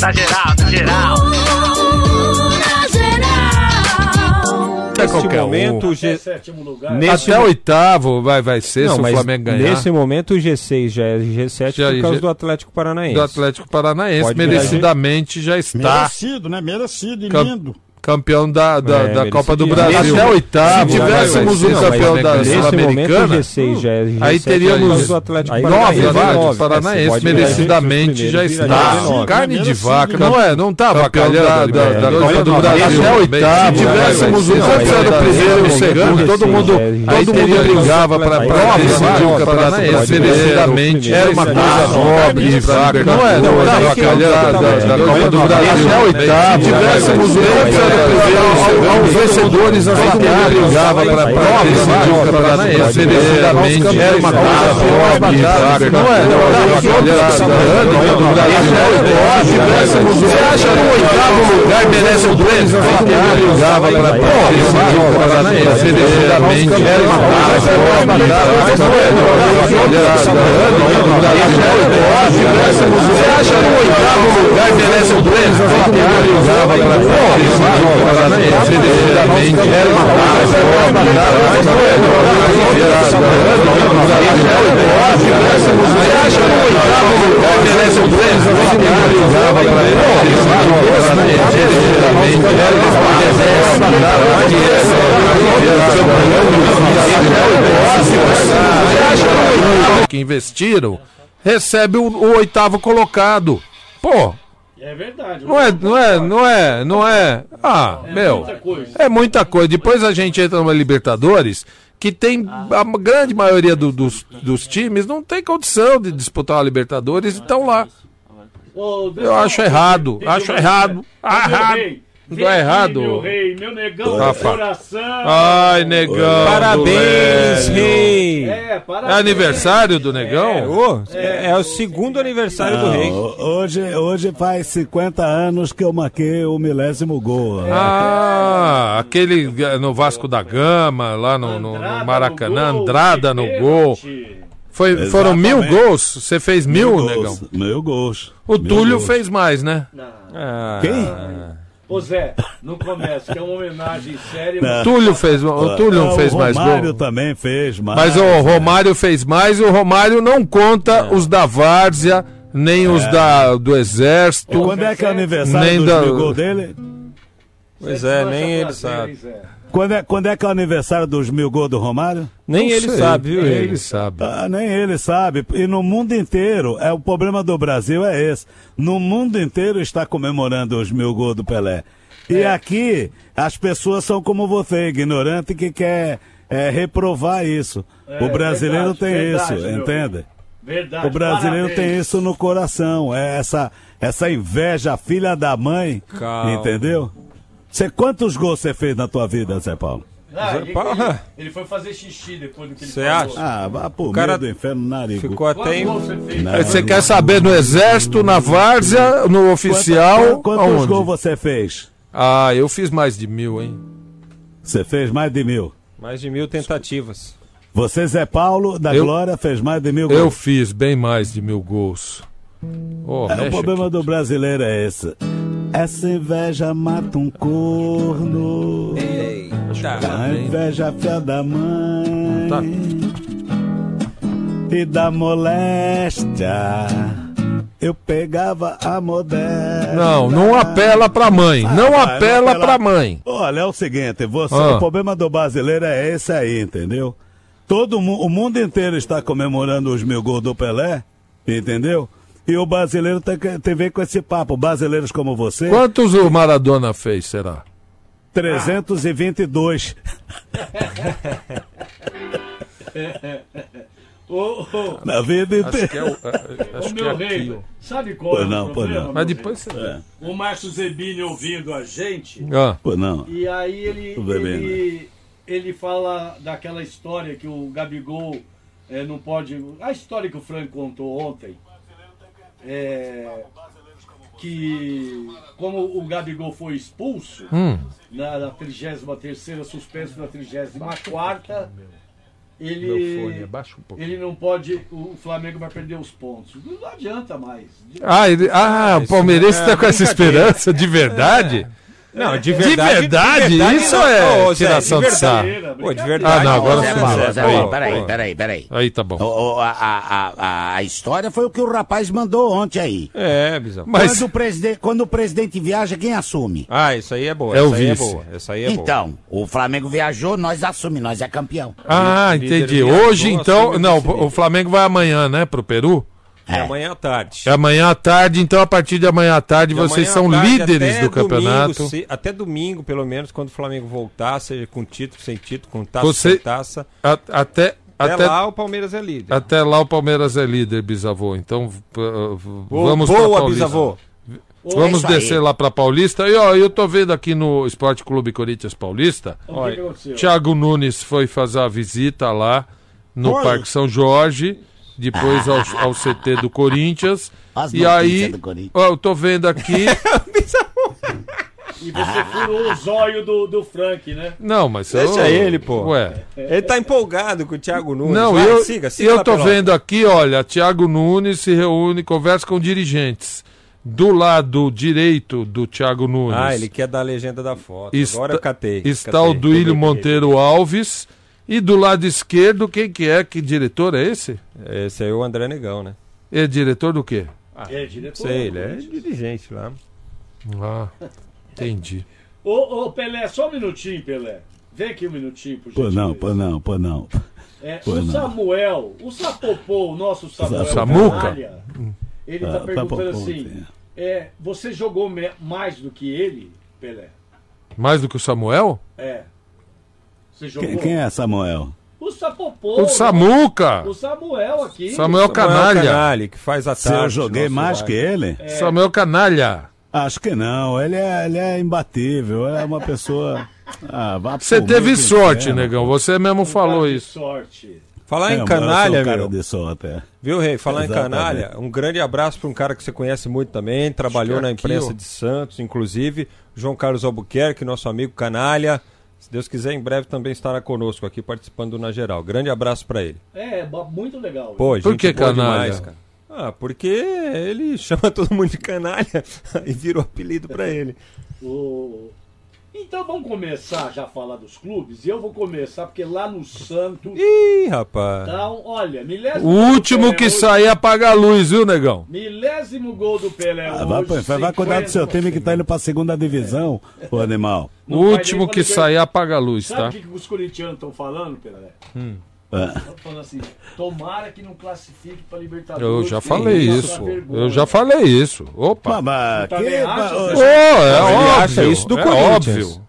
Tá geral, tá geral. É Neste qualquer momento, um. o G... lugar. Nesse Até mo- oitavo vai, vai ser Não, se o Flamengo ganhar. nesse momento o G6 já é G7 Já- por causa G- do Atlético Paranaense. do Atlético Paranaense. Pode merecidamente já está Merecido, né? Merecido e Cam- lindo. Campeão da, da, É, da Copa do. Brasil. Até oitavo. Se tivéssemos um campeão da Sul-Americana, G6 já é G7 aí teríamos Paranaense. nove vagas. Paranaense É, virar merecidamente já está. Carne de vaca, não é? Não tá Campeão vacalhando da- Copa do da- Brasil. até Se oitavo, tivéssemos um campeão primeiro e segundo, todo mundo, todo mundo brigava para decidir o Paranaense. Merecidamente era uma coisa nobre de vaca. Não é? Não tá vai- vacalhando da Copa do Brasil. vai- Se vai- tivéssemos um campeão do primeiro e o segundo, os vencedores das batalhas brigava para para decidir o Paranaense. Merecidamente era uma coisa. Não é? Não tá você acha que o oitavo lugar merece o prêmio? Brigava para decidir o Paranaense. Merecidamente era uma coisa. Não é? Não tá você acha que o oitavo lugar merece o prêmio? Brigava para decidir o Paranaense. Que investiram recebe o, o oitavo colocado. Pô, É verdade. não é, não é, não é, não é. Ah, meu, coisa. é muita coisa. Depois a gente entra numa Libertadores que tem a grande maioria do- dos, dos times não tem condição de disputar a Libertadores e estão lá. Eu acho errado, acho errado, ah, errado. Não é errado. Meu rei, meu negão Rafa. do coração. Ai, negão. Parabéns, rei! É, É parabéns. aniversário do negão? Ô, é, é o segundo aniversário do rei. Não, hoje, hoje faz 50 anos que eu marquei o milésimo gol. Ah, aquele no Vasco da Gama, lá no, no- no Maracanã, Andrada no gol. Foi, foram mil gols? Você fez mil, negão? gols, Mil gols. O Mil Túlio gols. fez mais, né? Não. Ah, Quem? Ô Zé, não começa, que é uma homenagem séria. Não. Túlio fez, o Túlio não fez o mais Romário gol. também fez mais. Mas o Romário fez mais e o Romário não conta os da Várzea, nem os da, do E Exército. quando é que é o aniversário Nem dos da- gols dele? Pois é, nem ele sabe. Quando é, quando é que é o aniversário dos mil gols do Romário? Nem Não ele sei, sabe, viu, Ele rei? sabe. Ah, nem ele sabe. E no mundo inteiro, é o problema do Brasil é esse. No mundo inteiro está comemorando os mil gols do Pelé. E aqui as pessoas são como você, ignorante que quer é, reprovar isso. É, o brasileiro verdade, tem verdade, isso, meu entende? Verdade. O brasileiro parabéns. tem isso no coração. É essa, essa inveja, filha da mãe. Calma. Entendeu? Você, quantos gols você fez na tua vida, Zé Paulo? Ah, Zé ele, Paulo. ele- ele foi fazer xixi depois do que ele Cê falou. acha? Ah, vá pro cara do inferno, narigo. Ficou até em... você Você quer saber no Exército, na Várzea, no Oficial? Quanta- Quantos aonde? gols você fez? Ah, eu fiz mais de mil, hein? Você fez mais de mil. mais de mil tentativas. Você, Zé Paulo, da Eu- Glória, fez mais de mil gols. Eu fiz bem mais de mil gols. Oh, É, o problema aqui. do brasileiro é esse. Essa inveja mata um corno. A inveja é fia da mãe. Tá. E da moléstia. Eu pegava a modéstia. Não, não apela pra mãe. Ah, não apela pra mãe. Olha, é o seguinte, você, Ah. o problema do brasileiro é esse aí, entendeu? Todo o mundo inteiro está comemorando os mil gols do Pelé, entendeu? E o brasileiro tem que tem a ver com esse papo. Brasileiros como você, Quantos o Maradona fez, será? 322. Ô, ô, Na vida Acho inteira. que é, o, é, acho ô, que é meu aqui, rei, sabe qual Pois é não, o problema? não. Mas depois você... É. O Márcio Zebini ouvindo a gente, Ah, Pô, não. e aí ele, Tudo bem, ele, ele fala daquela história que o Gabigol eh, não pode. A história que o Frank contou ontem. É, que como o Gabigol foi expulso hum, na, na 33 suspenso na 34 Meu ele, um ele não pode, o Flamengo vai perder os pontos. Não adianta mais. Ah, ele, ah, o palmeirense é está com essa esperança de verdade? Não, de De verdade. verdade? Isso não. é tiração de sarro. Pô, de verdade. Ah, não, agora Zé. Paulo, Zé peraí, peraí, peraí. Aí tá bom. O- a, a, a, a história foi o que o rapaz mandou ontem aí. É, Bizão. Mas Quando, o presidente, quando o presidente viaja, quem assume? Ah, isso aí é boa. É o essa aí é vice. boa. Essa aí é boa. então, o Flamengo viajou, nós assumimos, nós é campeão. Ah, entendi. Hoje, então. Não, o Flamengo vai amanhã, né, pro Peru? É amanhã à tarde. É amanhã à tarde, então a partir de amanhã à tarde De vocês são tarde líderes do campeonato. domingo, se- até domingo, pelo menos, quando o Flamengo voltar, seja com título, sem título, com taça, Você- sem taça. A- até, Até, até, lá o Palmeiras é líder. até lá o Palmeiras é líder, bisavô. Então uh, Boa, vamos pra boa, Paulista. bisavô. Vamos É descer lá pra Paulista. E ó, eu tô vendo aqui no Esporte Clube Corinthians Paulista. O que que aconteceu? Thiago Nunes foi fazer a visita lá no. Parque São Jorge, depois ao, ao CT do Corinthians. As e aí, do Corinthians. ó, eu tô vendo aqui. E você furou o zóio do, do Frank, né? Não, mas Deixa eu- ele, pô. Ué. Ele tá empolgado com o Thiago Nunes. Não, Vai, eu, siga, siga eu tô pela- vendo aqui, olha, Thiago Nunes se reúne, conversa com dirigentes. Do lado direito do Thiago Nunes Ah, ele quer dar a legenda da foto. Está- Agora eu catei. está catei. o Duílio. Monteiro Alves. E do lado esquerdo, quem que é? Que diretor é esse? Esse aí é o André Negão, né? É diretor do quê? É, diretor. Sei, ele é dirigente lá. Ah, entendi. Ô, ô, Pelé, só um minutinho, Pelé. Vem aqui um minutinho, por Pô, não, gentileza. pô, não, pô, não. É, Pô, o não. Samuel, o Sapopô, o nosso Samuel Samuca? Canalha, ele tá Ah, perguntando Sapopô, assim, sim. é, você jogou mais do que ele, Pelé? Mais do que o Samuel? É. Você jogou? Quem, quem é Samuel? O Sapopô. O Samuca! O Samuel aqui. Samuel Canalha. Canalha, que faz a Se tarde. eu joguei mais que ele? Samuel Canalha. Acho que não. Ele é, ele é imbatível. É uma pessoa. Ah, Você teve sorte, inferno. negão. Você mesmo falou isso. Sorte. Falar É, em canalha, cara meu. de sorte, é. Viu, Rei? Falar em Exatamente. canalha, um grande abraço para um cara que você conhece muito também, trabalhou que na aqui, imprensa ó. de Santos, inclusive, João Carlos Albuquerque, nosso amigo canalha. Se Deus quiser, em breve também estará conosco aqui participando do Na Geral. Grande abraço para ele. É, muito legal. Pô, Por que canalha? demais, cara. Ah, porque ele chama todo mundo de canalha e virou apelido para ele. O- Então vamos começar já a falar dos clubes. E eu vou começar porque lá no Santos. Ih, rapaz. Então, olha, milésimo O último que hoje- sair apaga a luz, viu, negão? Milésimo gol do Pelé Ah, hoje. vai, pô, vai, vai cuidar do seu 50. time que tá indo pra segunda divisão, ô animal. O Não vai último que sair apaga a luz, Sabe tá? o que, os corintianos estão falando, Pelé? Estão falando assim: tomara que não classifique para Libertadores. Eu já falei passa isso. vergonha. Eu já falei isso. Opa. Mas, mas também que- acha, é Não, óbvio. acha isso do é Corinthians. óbvio.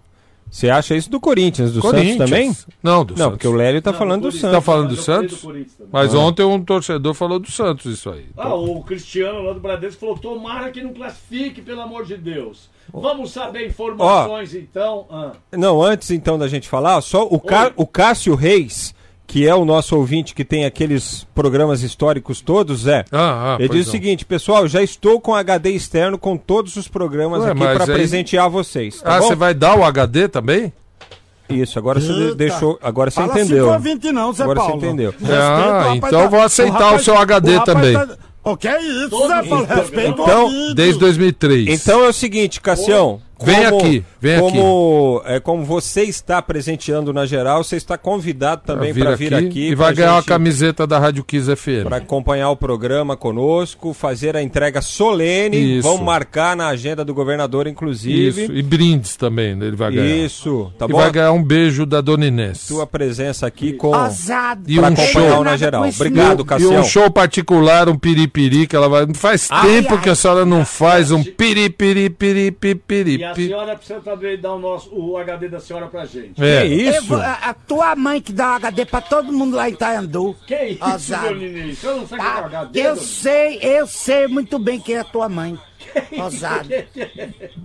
Você acha isso do Corinthians, do Corinthians. Santos também? Não, do Não, Santos. porque o Lélio tá Não, falando do. Santos. Tá falando do Santos? Mas ontem um torcedor falou do Santos isso aí. Ah, o Cristiano lá do Bradesco falou: tomara que não classifique, pelo amor de Deus. Vamos saber informações então. Ah, Não, antes então da gente falar, só o, o Cássio Reis, que é o nosso ouvinte que tem aqueles programas históricos todos, é. Ah, ah, Ele diz o não. seguinte, pessoal, já estou com HD externo com todos os programas Ué, aqui para aí- presentear vocês. Tá Ah, você vai dar o HD também? Isso, agora você deixou, agora você Fala entendeu. 5 a 20 não, Zé Agora você entendeu. Ah, o rapaz então eu vou aceitar o rapaz- seu HD rapaz também. tá- O que é isso, Todo Zé Paulo? mundo. Respeita Então, o. Desde 2003. Então é o seguinte, Cassião. Vem aqui, vem como, É, como você está presenteando na geral, você está convidado também para vir aqui. e vai ganhar uma gente- camiseta da Rádio Kiss FM. para acompanhar o programa conosco, fazer a entrega solene. Isso. Vamos marcar na agenda do governador, inclusive. Isso, e brindes também né, ele vai ganhar. Isso, tá e bom? vai ganhar um beijo da Dona Inês. Sua presença aqui com Ousado. E para um acompanhar show. o na geral. Obrigado, E Cassião. um show particular, um piripiri, que ela vai. Faz tempo ai. que a senhora não faz um piripiri, piripiri, e a senhora precisa também dar o, nosso, o HD da senhora pra gente. É. Isso? vou- a, a tua mãe que dá o HD pra todo mundo lá em Itaiandu. Que isso, Ousado. meu menino? Você não sabe o que é Tá? HD? Eu sei, eu sei muito bem quem é a tua mãe. Ousado.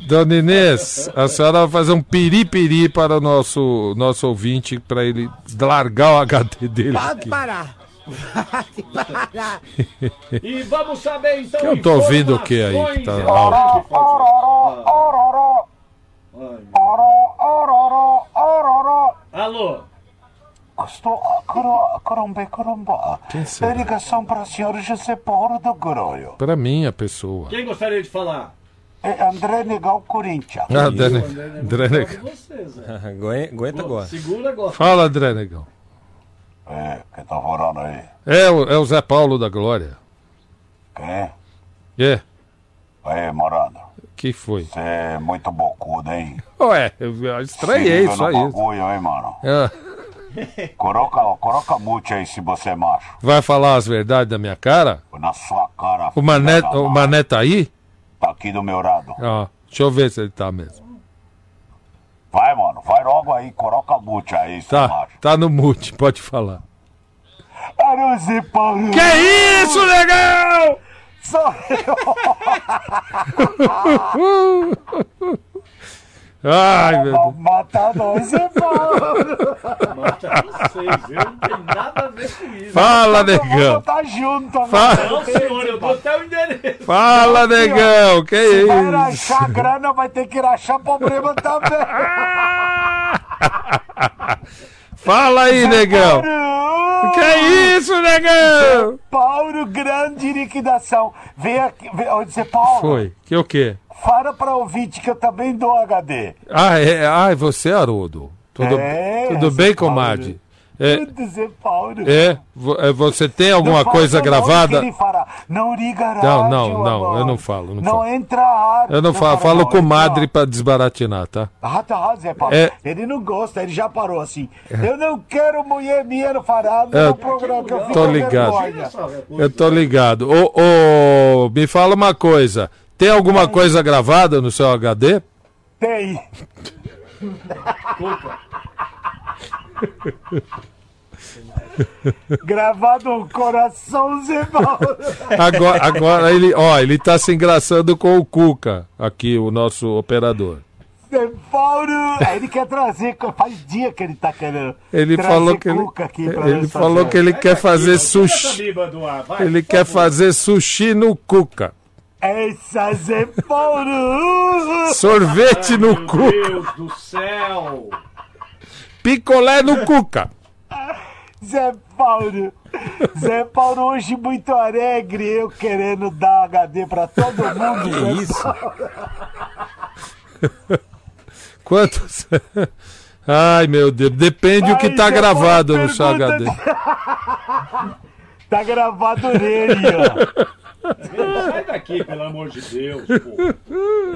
Dona Inês, a senhora vai fazer um piripiri para o nosso, nosso ouvinte, para ele largar o HD dele. Pode aqui. parar. E vamos saber então. Que eu tô ouvindo o que aí que tá Deus. Alô? Estou corombe, coromba. Quem será? É ligação para o senhor José Paulo do Groio. Pra mim, a pessoa. Quem gostaria de falar? É André Negal Corinthians. Ah, André, você, Zé. Aguenta aguenta agora. Segura agora. Fala, André Negão. É, quem tá falando aí? É, o- é o Zé Paulo da Glória. Quem? É, Aí, Morando. que foi? Você é muito bocudo, hein? Ué, eu estranhei isso aí. bagulho, hein, mano? É, Coloca, coloca mute aí se você é macho. vai falar as verdades da minha cara? Na sua cara. O Mané, o. Mané tá aí? Tá aqui do meu lado. Ah, deixa eu ver se ele tá mesmo. Vai, mano. Vai logo aí. Coloca mute aí, Tá, macho. tá no mute, pode falar. Paulo. Que isso, legal! Sou eu. Ai, meu Deus. Matar nós, Zé Paulo. Mata vocês, eu não tenho nada a ver com isso. Fala, negão. tá junto Fala. Não, senhor, eu dou até o endereço. Fala, negão. Que Vai isso? rachar grana, vai ter que rachar problema também. Fala aí, negão. Que isso, negão? Paulo, grande liquidação. Vem aqui, vem, ô, Zé Paulo. Foi. Que o quê? Fala pra ouvinte que eu também dou HD. Ah, é, ah, você, Haroldo. Tudo, É, tudo bem, comadre? É, Zé Paulo. é, é, você tem alguma coisa gravada? Não liga rádio, Não, não, não, eu não falo, não Não falo. entra rádio. Eu não falo, falo com madre pra desbaratinar, tá? Ah, tá, Zé Paulo. É. Ele não gosta, ele já parou assim. Eu não quero mulher minha farada É, no programa que eu fico tô ligado. Eu tô ligado. Ô, ô, me fala uma coisa. Tem alguma coisa gravada no seu HD? Tem. Gravado no coração, Zé Paulo. Agora, agora ele, ó, ele tá se engraçando com o Cuca, aqui, o nosso operador. Zé Paulo. É, ele quer trazer, faz dia que ele tá querendo. Ele falou que ele, pra ele falou fazer. que ele quer fazer sushi. Ele quer fazer sushi no Cuca. Essa Zé Paulo. Sorvete no Meu Cuca. Deus do céu. Picolé no Cuca. Zé Paulo. Zé Paulo hoje muito alegre, eu querendo dar HD pra todo mundo. Zé Isso. Quantos? Ai, meu Deus. Depende o que tá Zé gravado Paulo no seu pergunta HD. Tá gravado nele, ó. Sai daqui, pelo amor de Deus, pô.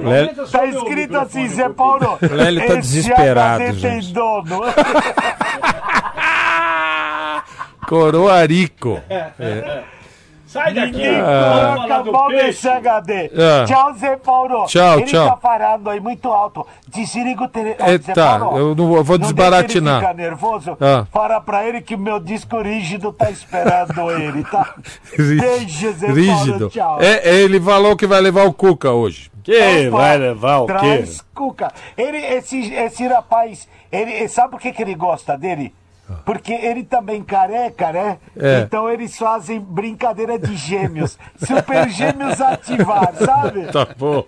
Lé- Aumenta só Tá escrito assim, Zé. Paulo. Lélio tá desesperado, HD tem gente. dono. Coroarico. Sai daqui, Ninguém vamos falar do peixe. HD. Ah. Tchau, Zé Paulo. Tchau, ele tchau. tá falando aí muito alto. Desliga o telefone. É, tá, eu não vou- eu vou Não desbaratinar. ele ficar nervoso. Ah. Fala pra ele que o meu disco rígido tá esperando ele, tá? Beijo, Zé Paulo. Rígido. Tchau. É, ele falou que vai levar o Cuca hoje. Que Opa, vai levar o quê? Traz cuca. Ele, esse, esse rapaz, ele, sabe por que, que ele gosta dele? Porque ele também careca, né? É. Então eles fazem brincadeira de gêmeos. Super gêmeos ativar, sabe? Tá bom.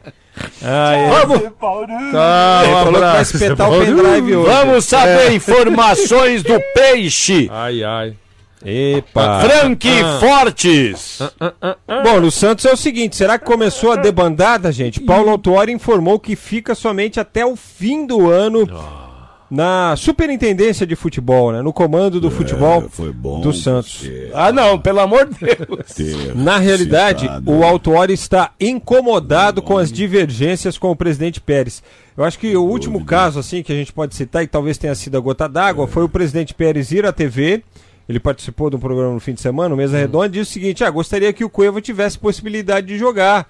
Vamos! Paulo. Tá, Ele um falou que vai abraço. espetar o pendrive hoje. Vamos saber informações do peixe. Ai, ai. Epa. Frank Fortes. Bom, no Santos é o seguinte, será que começou a debandada, gente? Paulo Autuori informou que fica somente até o fim do ano na superintendência de futebol, né? No comando do futebol foi bom do Santos. Ah, não, pelo amor de Deus. Na realidade, citado. o Autuori está incomodado com as divergências com o presidente Pérez. Eu acho que o último caso assim que a gente pode citar e que talvez tenha sido a gota d'água foi o presidente Pérez ir à TV. Ele participou de um programa no fim de semana, no Mesa Redonda, e disse o seguinte: ah, gostaria que o Cueva tivesse possibilidade de jogar.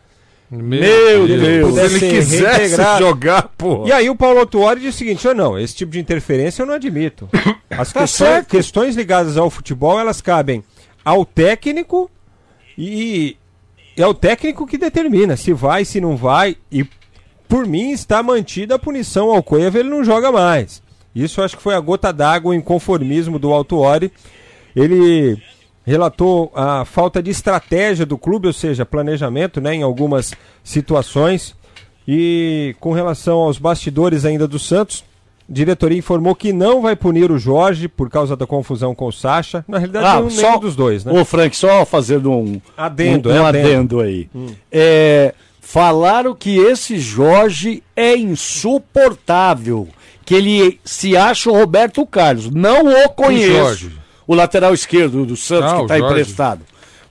Meu Deus. Se ele quisesse Reintegrar. jogar, pô. E aí o Paulo Autuori disse o seguinte: "Ah, não, esse tipo de interferência eu não admito. As Tá questões, questões ligadas ao futebol, elas cabem ao técnico e é o técnico que determina se vai, se não vai. E por mim está mantida a punição ao Cueva, ele não joga mais. Isso eu acho que foi a gota d'água, o inconformismo do Autuori. Ele relatou a falta de estratégia do clube, ou seja, planejamento né, em algumas situações. E com relação aos bastidores ainda do Santos, diretoria informou que não vai punir o Jorge por causa da confusão com o Sacha. Na realidade, Ah, nenhum, só- dos dois, né? Ô, Frank, só fazendo um Adendo, um, é um adendo. adendo. aí. É, falaram que esse Jorge é insuportável, que ele se acha o Roberto Carlos. Não o conheço. O lateral esquerdo do Santos Ah, que o está Jorge. emprestado.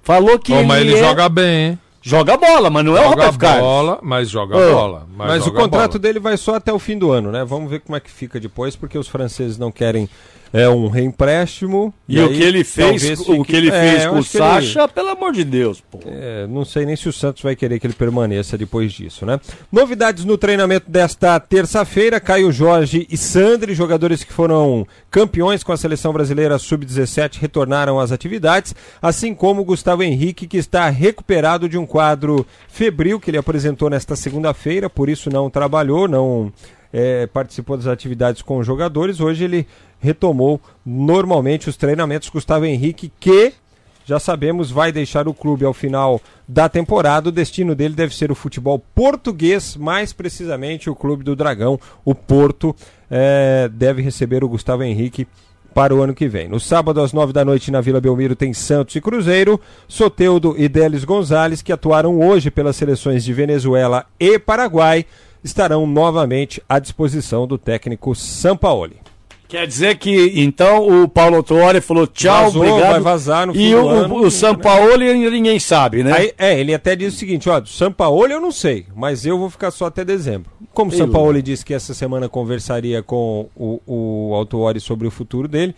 Falou que mas ele é- joga bem, hein? joga bola, mas não é o Joga Roberto Carlos. bola, mas joga Ô, bola. Mas, Mas o joga contrato bola. dele vai só até o fim do ano, né? Vamos ver como é que fica depois, porque os franceses não querem é, um reempréstimo. E, o aí que ele fez, talvez o fique- que ele É, fez eu com o que ele- Sacha, pelo amor de Deus, pô. É, não sei nem se o Santos vai querer que ele permaneça depois disso, né? Novidades no treinamento desta terça-feira: Caio Jorge e Sandri, jogadores que foram campeões com a seleção brasileira sub-17, retornaram às atividades, assim como Gustavo Henrique, que está recuperado de um quadro febril que ele apresentou nesta segunda-feira, por isso não trabalhou, não é, participou das atividades com os jogadores. Hoje ele retomou normalmente os treinamentos. Gustavo Henrique, que já sabemos, vai deixar o clube ao final da temporada. O destino dele deve ser o futebol português, mais precisamente o Clube do Dragão. O Porto eh, deve receber o Gustavo Henrique para o ano que vem. No sábado, às nove da noite, na Vila Belmiro, tem Santos e Cruzeiro. Soteudo e Delis Gonzalez, que atuaram hoje pelas seleções de Venezuela e Paraguai, estarão novamente à disposição do técnico Sampaoli. Quer dizer que, então, o Paulo Autuori falou tchau, Vazou, obrigado. vai vazar no E o, ano, o, o Sampaoli ninguém sabe, né? Aí, é, ele até diz o seguinte, ó, do Sampaoli eu não sei, mas eu vou ficar só até dezembro. Como o Sampaoli disse que essa semana conversaria com o, o Autuori sobre o futuro dele,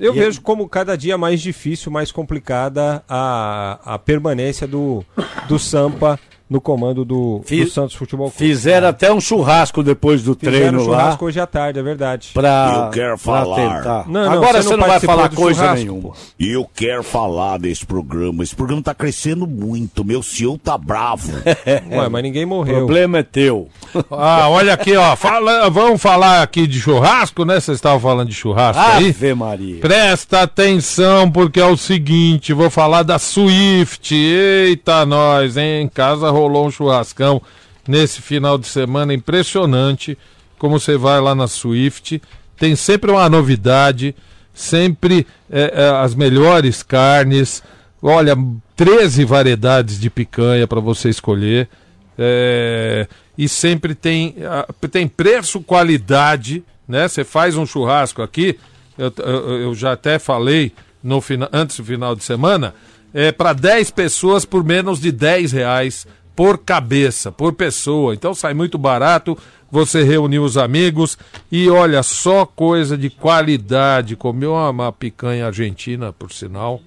eu E- vejo como cada dia mais difícil, mais complicada a, a permanência do, do Sampa no comando do, do Fiz- Santos Futebol Clube. Fizeram até um churrasco depois do Fizeram treino lá. churrasco hoje à tarde, é verdade. Pra, Eu quero pra falar. tentar. Não, não, Agora você você não não, vai falar do coisa churrasco, nenhuma. Eu quero falar desse programa. Esse programa tá crescendo muito. Meu CEO tá bravo. Ué, mas ninguém O morreu. problema é teu. Ah, olha aqui, ó. Fala, vamos falar aqui de churrasco, né? Vocês estavam falando de churrasco aí. Ave Maria. Presta atenção, porque é o seguinte, vou falar da Swift. Eita, nós, hein? Em casa rolou um churrascão nesse final de semana impressionante. Como você vai lá na Swift, tem sempre uma novidade, sempre é, é, as melhores carnes. Olha, 13 variedades de picanha para você escolher. É, e sempre tem, tem preço, qualidade, né? Você faz um churrasco aqui, eu, eu- já até falei no antes do final de semana, é para 10 pessoas por menos de 10 reais por cabeça, por pessoa. Então sai muito barato, você reuniu os amigos e olha, só coisa de qualidade. Comeu uma, uma picanha argentina, por sinal.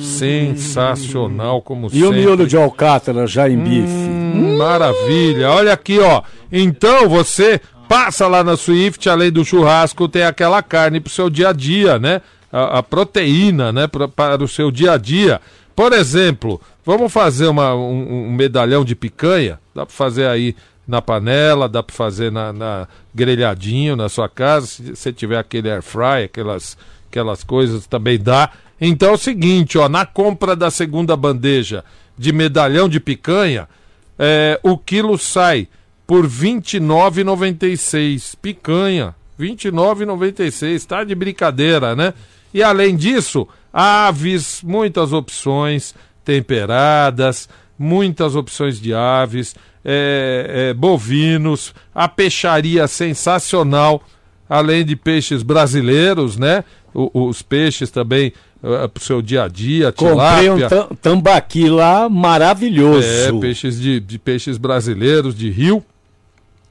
Sensacional, como E sempre. o miolo de alcátara já em bife? Hum, Maravilha. Olha aqui, ó. Então você passa lá na Swift, além do churrasco, tem aquela carne pro seu dia a dia, né? A, a proteína, né? Pra, para o seu dia a dia. Por exemplo, vamos fazer uma, um, um medalhão de picanha. Dá para fazer aí na panela, dá para fazer na, na grelhadinho na sua casa. Se você tiver aquele air fry, aquelas, aquelas coisas também dá. Então é o seguinte, ó, na compra da segunda bandeja de medalhão de picanha, é, o quilo sai por R$ 29,96. Picanha, R$ 29,96. Tá de brincadeira, né? E além disso, aves, muitas opções temperadas, muitas opções de aves, é, é, bovinos, a peixaria sensacional, além de peixes brasileiros, né? O- os peixes também para o seu dia a dia, Comprei um tilápia. tam- tambaqui lá maravilhoso. É, peixes de, de peixes brasileiros de rio.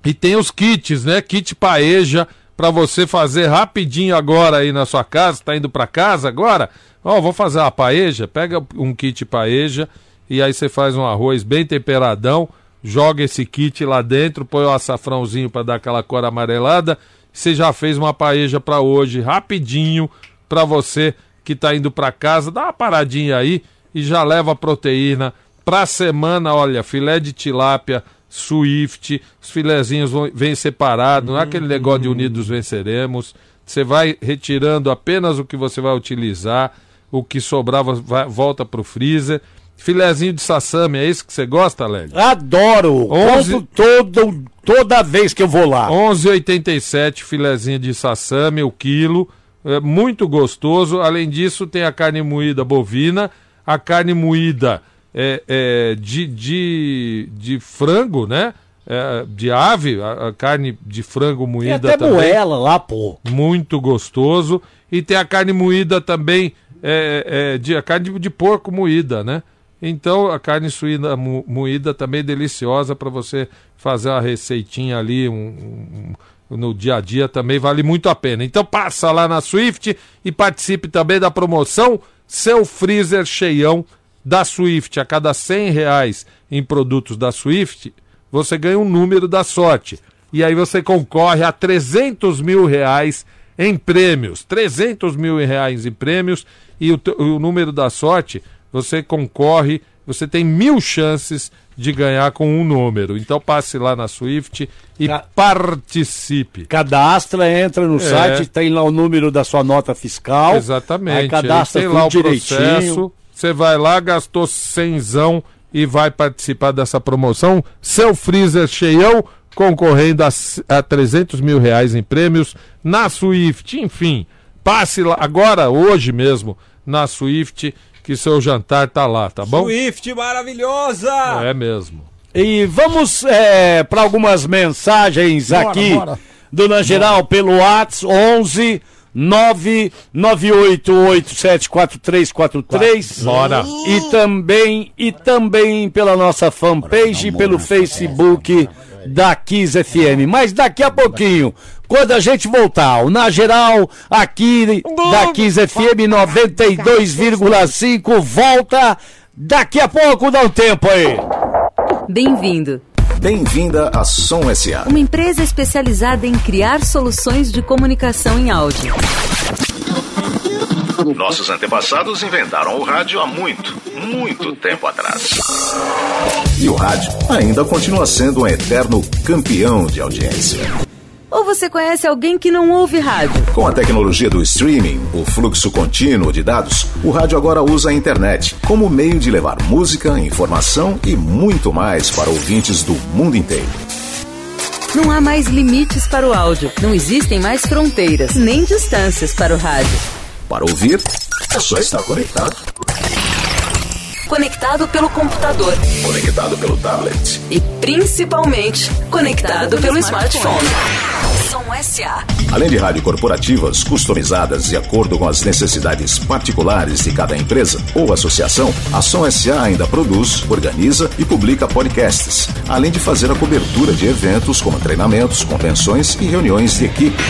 E tem os kits, né? Kit paeja para você fazer rapidinho agora aí na sua casa, tá indo para casa agora? Ó, vou fazer uma paeja, pega um kit paeja e aí você faz um arroz bem temperadão, joga esse kit lá dentro, põe o açafrãozinho para dar aquela cor amarelada, você já fez uma paeja para hoje, rapidinho, para você que tá indo para casa, dá uma paradinha aí e já leva a proteína pra semana, olha, filé de tilápia, Swift, os filezinhos vêm separados, não é aquele negócio de unidos venceremos. Você vai retirando apenas o que você vai utilizar, o que sobrar vo- vai- volta pro freezer. Filezinho de sassami, é isso que você gosta, Lélio? Adoro! Onze- Compro todo, toda vez que eu vou lá. 11,87 filezinho de sassame, o quilo. É muito gostoso. Além disso, tem a carne moída bovina, a carne moída é, é, de, de, de frango, né? É, de ave, a, a carne de frango Tem moída até também. moela lá, pô. Muito gostoso. E tem a carne moída também, é, é, de, a carne de, de porco moída, né? Então a carne suína mo- moída também é deliciosa para você fazer uma receitinha ali um- um- no dia a dia também vale muito a pena. Então passa lá na Swift e participe também da promoção Seu Freezer Cheião da Swift. A cada 100 reais em produtos da Swift, você ganha um número da sorte. E aí você concorre a 300 mil reais em prêmios. 300 mil reais em prêmios e o, o número da sorte, você concorre, você tem mil chances de ganhar com um número. Então passe lá na Swift e Ca- participe. Cadastra, entra no site, tem lá o número da sua nota fiscal. Aí Exatamente. cadastra Aí tem lá o direitinho. processo. Você vai lá, gastou cenzão e vai participar dessa promoção. Seu freezer cheião, concorrendo a, a 300 mil reais em prêmios na Swift. Enfim, passe lá agora, hoje mesmo, na Swift, que seu jantar tá lá, tá bom? Swift maravilhosa! É mesmo. E vamos para algumas mensagens Bora, aqui bora. do Na Geral pelo WhatsApp 11 998874343 Bora. e também e também pela nossa fanpage e pelo Facebook da Kiss FM. Mas daqui a pouquinho, quando a gente voltar, o Na Geral aqui da Kiss FM 92,5 volta daqui a pouco, dá um tempo aí. Bem-vindo. Bem-vinda à Som SA. Uma empresa especializada em criar soluções de comunicação em áudio. Nossos antepassados inventaram o rádio há muito, muito tempo atrás. E o rádio ainda continua sendo um eterno campeão de audiência. Ou você conhece alguém que não ouve rádio? Com a tecnologia do streaming, o fluxo contínuo de dados, o rádio agora usa a internet como meio de levar música, informação e muito mais para ouvintes do mundo inteiro. Não há mais limites para o áudio. Não existem mais fronteiras, nem distâncias para o rádio. Para ouvir, é só estar conectado. Conectado pelo computador Conectado pelo tablet. e principalmente conectado pelo smartphone. Som SA. Além de rádio corporativas customizadas de acordo com as necessidades particulares de cada empresa ou associação, a Som SA ainda produz, organiza e publica podcasts, além de fazer a cobertura de eventos como treinamentos, convenções e reuniões de equipe.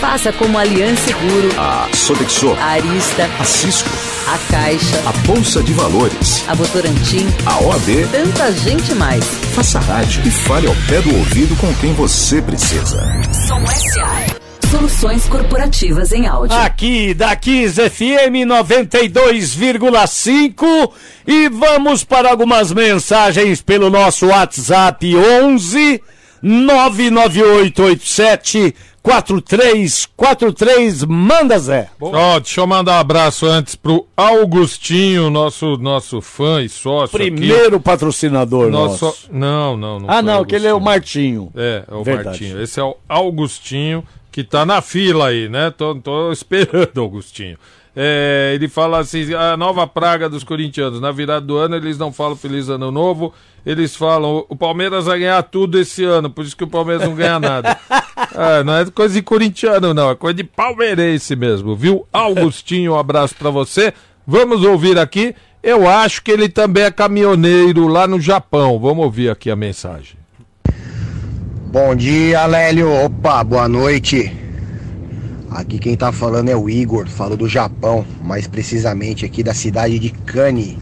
Faça como Aliança Seguro, A Sodexo, a Arista, a Cisco, a Caixa, a Bolsa de Valores, a Votorantim, a OAB, tanta gente mais. faça rádio e fale ao pé do ouvido com quem você precisa. Som SA. Soluções corporativas em áudio. Aqui da Kiss FM 92,5 e vamos para algumas mensagens pelo nosso WhatsApp 11 99887 4343 manda Zé. Ó, deixa eu mandar um abraço antes pro Augustinho, nosso, nosso fã e sócio. aqui. Primeiro patrocinador nosso. Nosso... Não, não, não. Ah, não, que ele é o Martinho. Martinho. É, é o Verdade. Martinho. Esse é o Augustinho, que tá na fila aí, né? Tô, tô esperando, Augustinho. É, ele fala assim: a nova praga dos corintianos. Na virada do ano, eles não falam Feliz Ano Novo, eles falam o Palmeiras vai ganhar tudo esse ano, por isso que o Palmeiras não ganha nada. Ah, não é coisa de corintiano, não, é coisa de palmeirense mesmo, viu? Augustinho, um abraço pra você. Vamos ouvir aqui. Eu acho que ele também é caminhoneiro lá no Japão. Vamos ouvir aqui a mensagem. Bom dia, Lélio. Opa, boa noite. Aqui quem tá falando é o Igor, falo do Japão, mais precisamente aqui da cidade de Kani.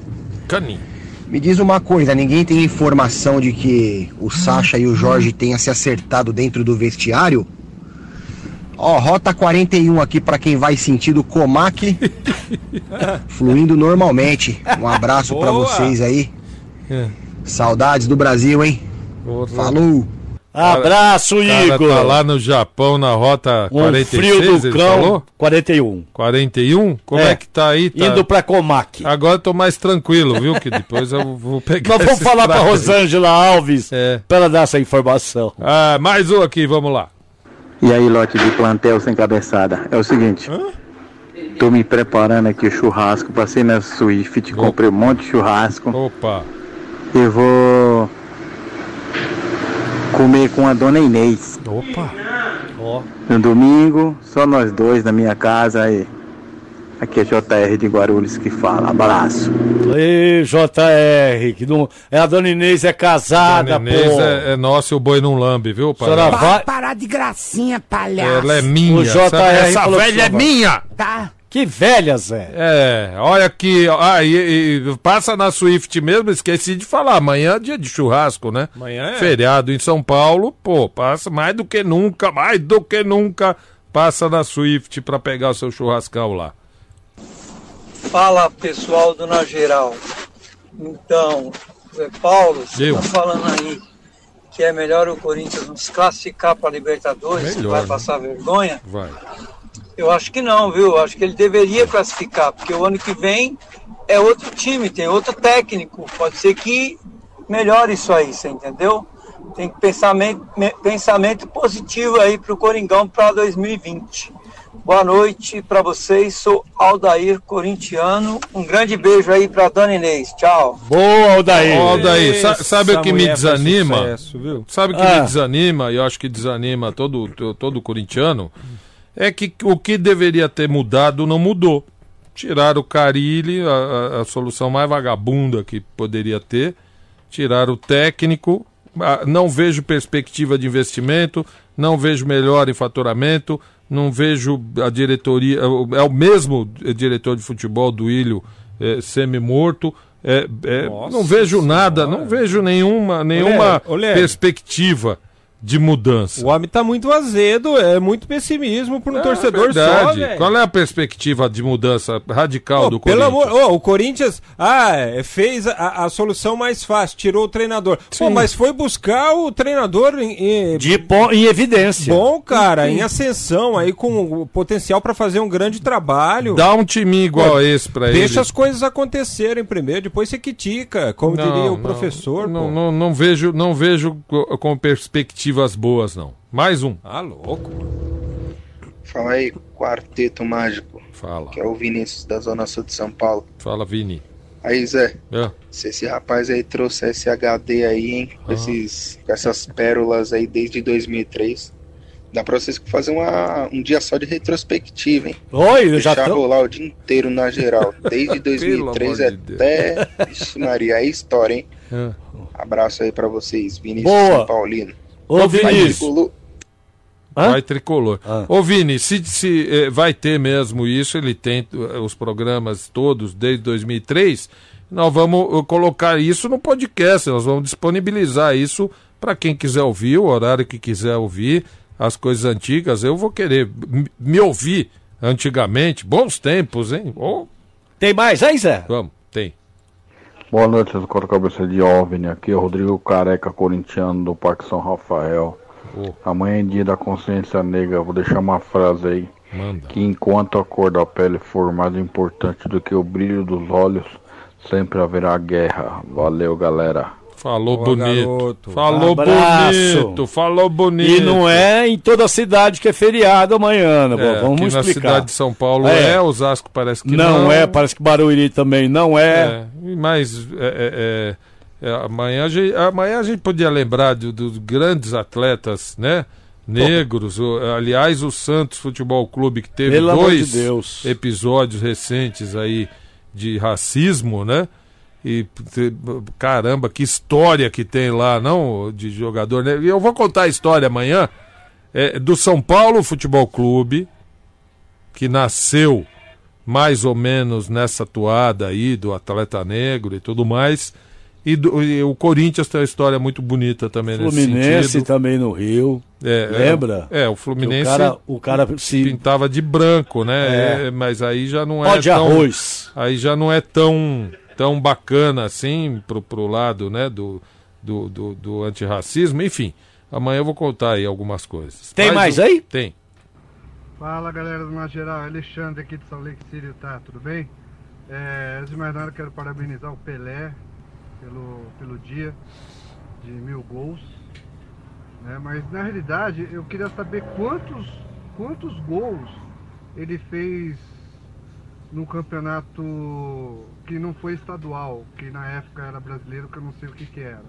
Cani. Me diz uma coisa, ninguém tem informação de que o Sasha e o Jorge tenham se acertado dentro do vestiário? Ó, rota 41 aqui pra quem vai sentido Comac, fluindo normalmente. Um abraço pra Boa. vocês aí. É. Saudades do Brasil, hein? Porra. Falou! Abraço, cara Igor. tá lá no Japão, na rota Um 46, frio do ele cão, falou? 41. 41? Como é, É. que tá aí? Tá... Indo pra Comac. Agora eu tô mais tranquilo, viu? Que depois eu vou pegar Nós vamos falar pra. Rosângela Alves É. pra ela dar essa informação. Ah, mais um aqui, vamos lá. E aí, lote de plantel sem cabeçada. É o seguinte. Tô me preparando aqui o churrasco. Passei na Swift, comprei um monte de churrasco. Opa. E vou comer com a dona Inês. Opa. Ó. No domingo, só nós dois na minha casa aí. Aqui é JR de Guarulhos que fala. Abraço. Ê, JR, que não... é a dona Inês é casada, Dona Inês pô. é, é nossa e o boi não lambe, viu, pai? Senhora vai- parar de gracinha, palhaço. Ela é minha. O JR? Essa velha é minha. Tá? Que velha, Zé. É, olha ó, ah, e- e passa na Swift mesmo, esqueci de falar, amanhã é dia de churrasco, né? Amanhã é. Feriado em São Paulo, pô, passa mais do que nunca, mais do que nunca, passa na Swift pra pegar o seu churrascão lá. Fala pessoal do Na Geral. Então, é Paulo, você Eu. está falando aí que é melhor o Corinthians não se classificar para Libertadores, Melhor, vai né? passar vergonha? Vai. Eu acho que não, viu? Eu acho que ele deveria classificar, porque o ano que vem é outro time, tem outro técnico. Pode ser que melhore isso aí, você entendeu? Tem pensamento, me- pensamento positivo aí para o Coringão para 2020. Boa noite para vocês, sou Aldair Corintiano. Um grande beijo aí para Dona Inês. Tchau. Boa, Aldair. Ó, daí, sa- Essa sabe o que me desanima? sucesso, viu? Sabe o que Ah. me desanima, e eu acho que desanima todo, todo corintiano, é que o que deveria ter mudado não mudou. Tiraram o Carilli, a, a- a solução mais vagabunda que poderia ter, tiraram o técnico, ah, não vejo perspectiva de investimento, não vejo melhor em faturamento, não vejo a diretoria, é o- é mesmo diretor de futebol do Ilho eh, semi-morto, é, é, não vejo nada, Senhora. não vejo nenhuma, nenhuma Ô, Léo. perspectiva de mudança. O homem tá muito azedo, é muito pessimismo para um É torcedor só, verdade. velho. Qual é a perspectiva de mudança radical Pô, do pelo Corinthians? amor, ô, o Corinthians ah, é, fez a, a solução mais fácil, tirou o treinador. Pô, mas foi buscar o treinador em, em- De po- em evidência. bom, cara, em ascensão aí com o potencial para fazer um grande trabalho. Dá um timinho igual Pô, a esse pra ele. Deixa as coisas acontecerem primeiro, depois você critica, como Não, diria o não, professor. Não, não, não vejo, não vejo co- com perspectivas boas, não. Mais um. Ah, louco. Fala aí, Quarteto Mágico, Fala. que é o Vinícius da Zona Sul de São Paulo. Fala, Vini. Aí, Zé, É. se esse rapaz aí trouxe esse HD aí, hein, com, esses, com essas pérolas aí desde 2003, dá pra vocês fazer uma, um dia só de retrospectiva, hein? Oi, já Deixar tô... rolar o dia inteiro na geral, desde 2003 amor de Deus. até... Vixe Maria, é história, hein? É. Abraço aí pra vocês, Vinícius Boa. São Paulino. Ô, Vai, Vinícius. tricolor. Hã? Vai tricolor. Ah. Ô, Vini, se, se eh, vai ter mesmo isso, ele tem eh, os programas todos desde 2003, nós vamos eh, colocar isso no podcast, nós vamos disponibilizar isso para quem quiser ouvir, o horário que quiser ouvir, as coisas antigas. Eu vou querer me ouvir antigamente, bons tempos, hein? Ô, Tem mais aí, Zé? vamos, tem. Boa noite, seus quatro cabeças de OVNI. Aqui é o Rodrigo Careca, corintiano do Parque São Rafael. Ô, Amanhã é dia da consciência negra. Vou deixar uma frase aí. manda. Que enquanto a cor da pele for mais importante do que o brilho dos olhos, sempre haverá guerra. Valeu, galera. Falou Boa, bonito. garoto. Falou Abraço. bonito. Falou bonito. E não é em toda a cidade que é feriado amanhã, né? É, Vamos aqui na explicar. cidade de São Paulo É. é, Osasco parece que não, não. é, parece que Barueri também não é. É, mas é, é, é, é, amanhã, a gente, amanhã a gente podia lembrar do- dos grandes atletas, né? Negros. Aliás, o Santos Futebol Clube que teve Pelo de dois Deus. episódios recentes aí de racismo, né? E caramba, que história que tem lá, não? De jogador. Né? E eu vou contar a história amanhã é, do São Paulo Futebol Clube, que nasceu mais ou menos nessa toada aí do atleta negro e tudo mais. E, do- e o Corinthians tem uma história muito bonita também nesse Fluminense sentido. também no Rio. É, Lembra? É, é, o Fluminense O cara, o cara se pintava de branco, né? É. É, mas aí já não pó é de tão, arroz. aí já não é tão tão bacana assim pro, pro lado, né, do, do, do, do antirracismo, enfim. Amanhã eu vou contar aí algumas coisas. Tem mais um- aí? Tem. Fala galera do Na Geral, Alexandre aqui de Salt Lake City, tá? Tudo bem? É, antes de mais nada, quero parabenizar o Pelé pelo, pelo dia de mil gols. Né? Mas na realidade, eu queria saber quantos, quantos gols ele fez no campeonato que não foi estadual, que na época era brasileiro, que eu não sei o que, que era.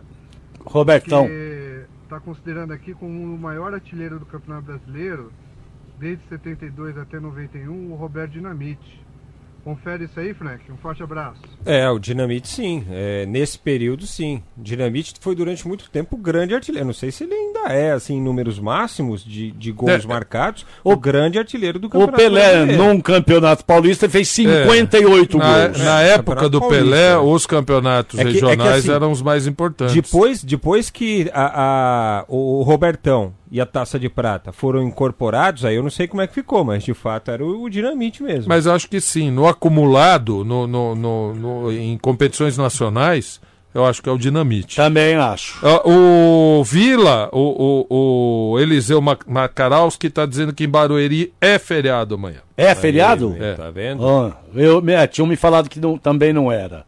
Robertão. Porque tá considerando aqui como o maior artilheiro do Campeonato Brasileiro, desde 72 até 91, o Roberto Dinamite. Confere isso aí, Frank. Um forte abraço. É, o Dinamite sim. É, nesse período sim. Dinamite foi durante muito tempo o grande artilheiro. Não sei se ele ainda é, assim, em números máximos de, de gols É, marcados, o, grande artilheiro do O campeonato. Pelé, brasileiro. num campeonato paulista, fez 58 na, gols. Na época do Campeonato Pelé, Paulista. os campeonatos É que- é que regionais assim, eram os mais importantes. Depois, depois que a, a- o Robertão e a Taça de Prata foram incorporados, aí eu não sei como é que ficou, mas de fato era o, o Dinamite mesmo. Mas eu acho que sim. No acumulado, no, no- no- no- em competições nacionais, eu acho que é o Dinamite. Também acho. Ah, O Vila, o, o, o Eliseu Mac- Makarowski está dizendo que em Barueri é feriado amanhã. É feriado? É. Tá vendo? Ah, eu, me, tinham me falado que não- também não era.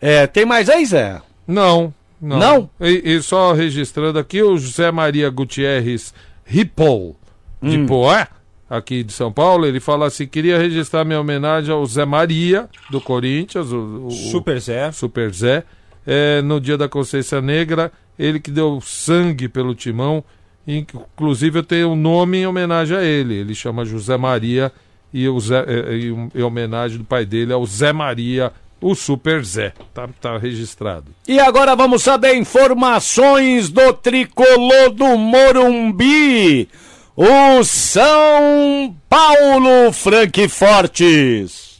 É, tem mais aí, Zé? Não. Não? Não? E, e só registrando aqui, o José Maria Gutierrez Ripoll, de Hum. Poá, aqui de São Paulo, ele fala assim: queria registrar minha homenagem ao Zé Maria, do Corinthians, o, o- Super Zé. Super Zé, é, no dia da Consciência Negra, ele que deu sangue pelo timão, inclusive eu tenho um nome em homenagem a ele, ele chama José Maria, e, o Zé, é, e um- em homenagem do pai dele ao Zé Maria, o Super Zé, tá, tá registrado. E agora vamos saber informações do tricolor do Morumbi. O São Paulo Frank Fortes.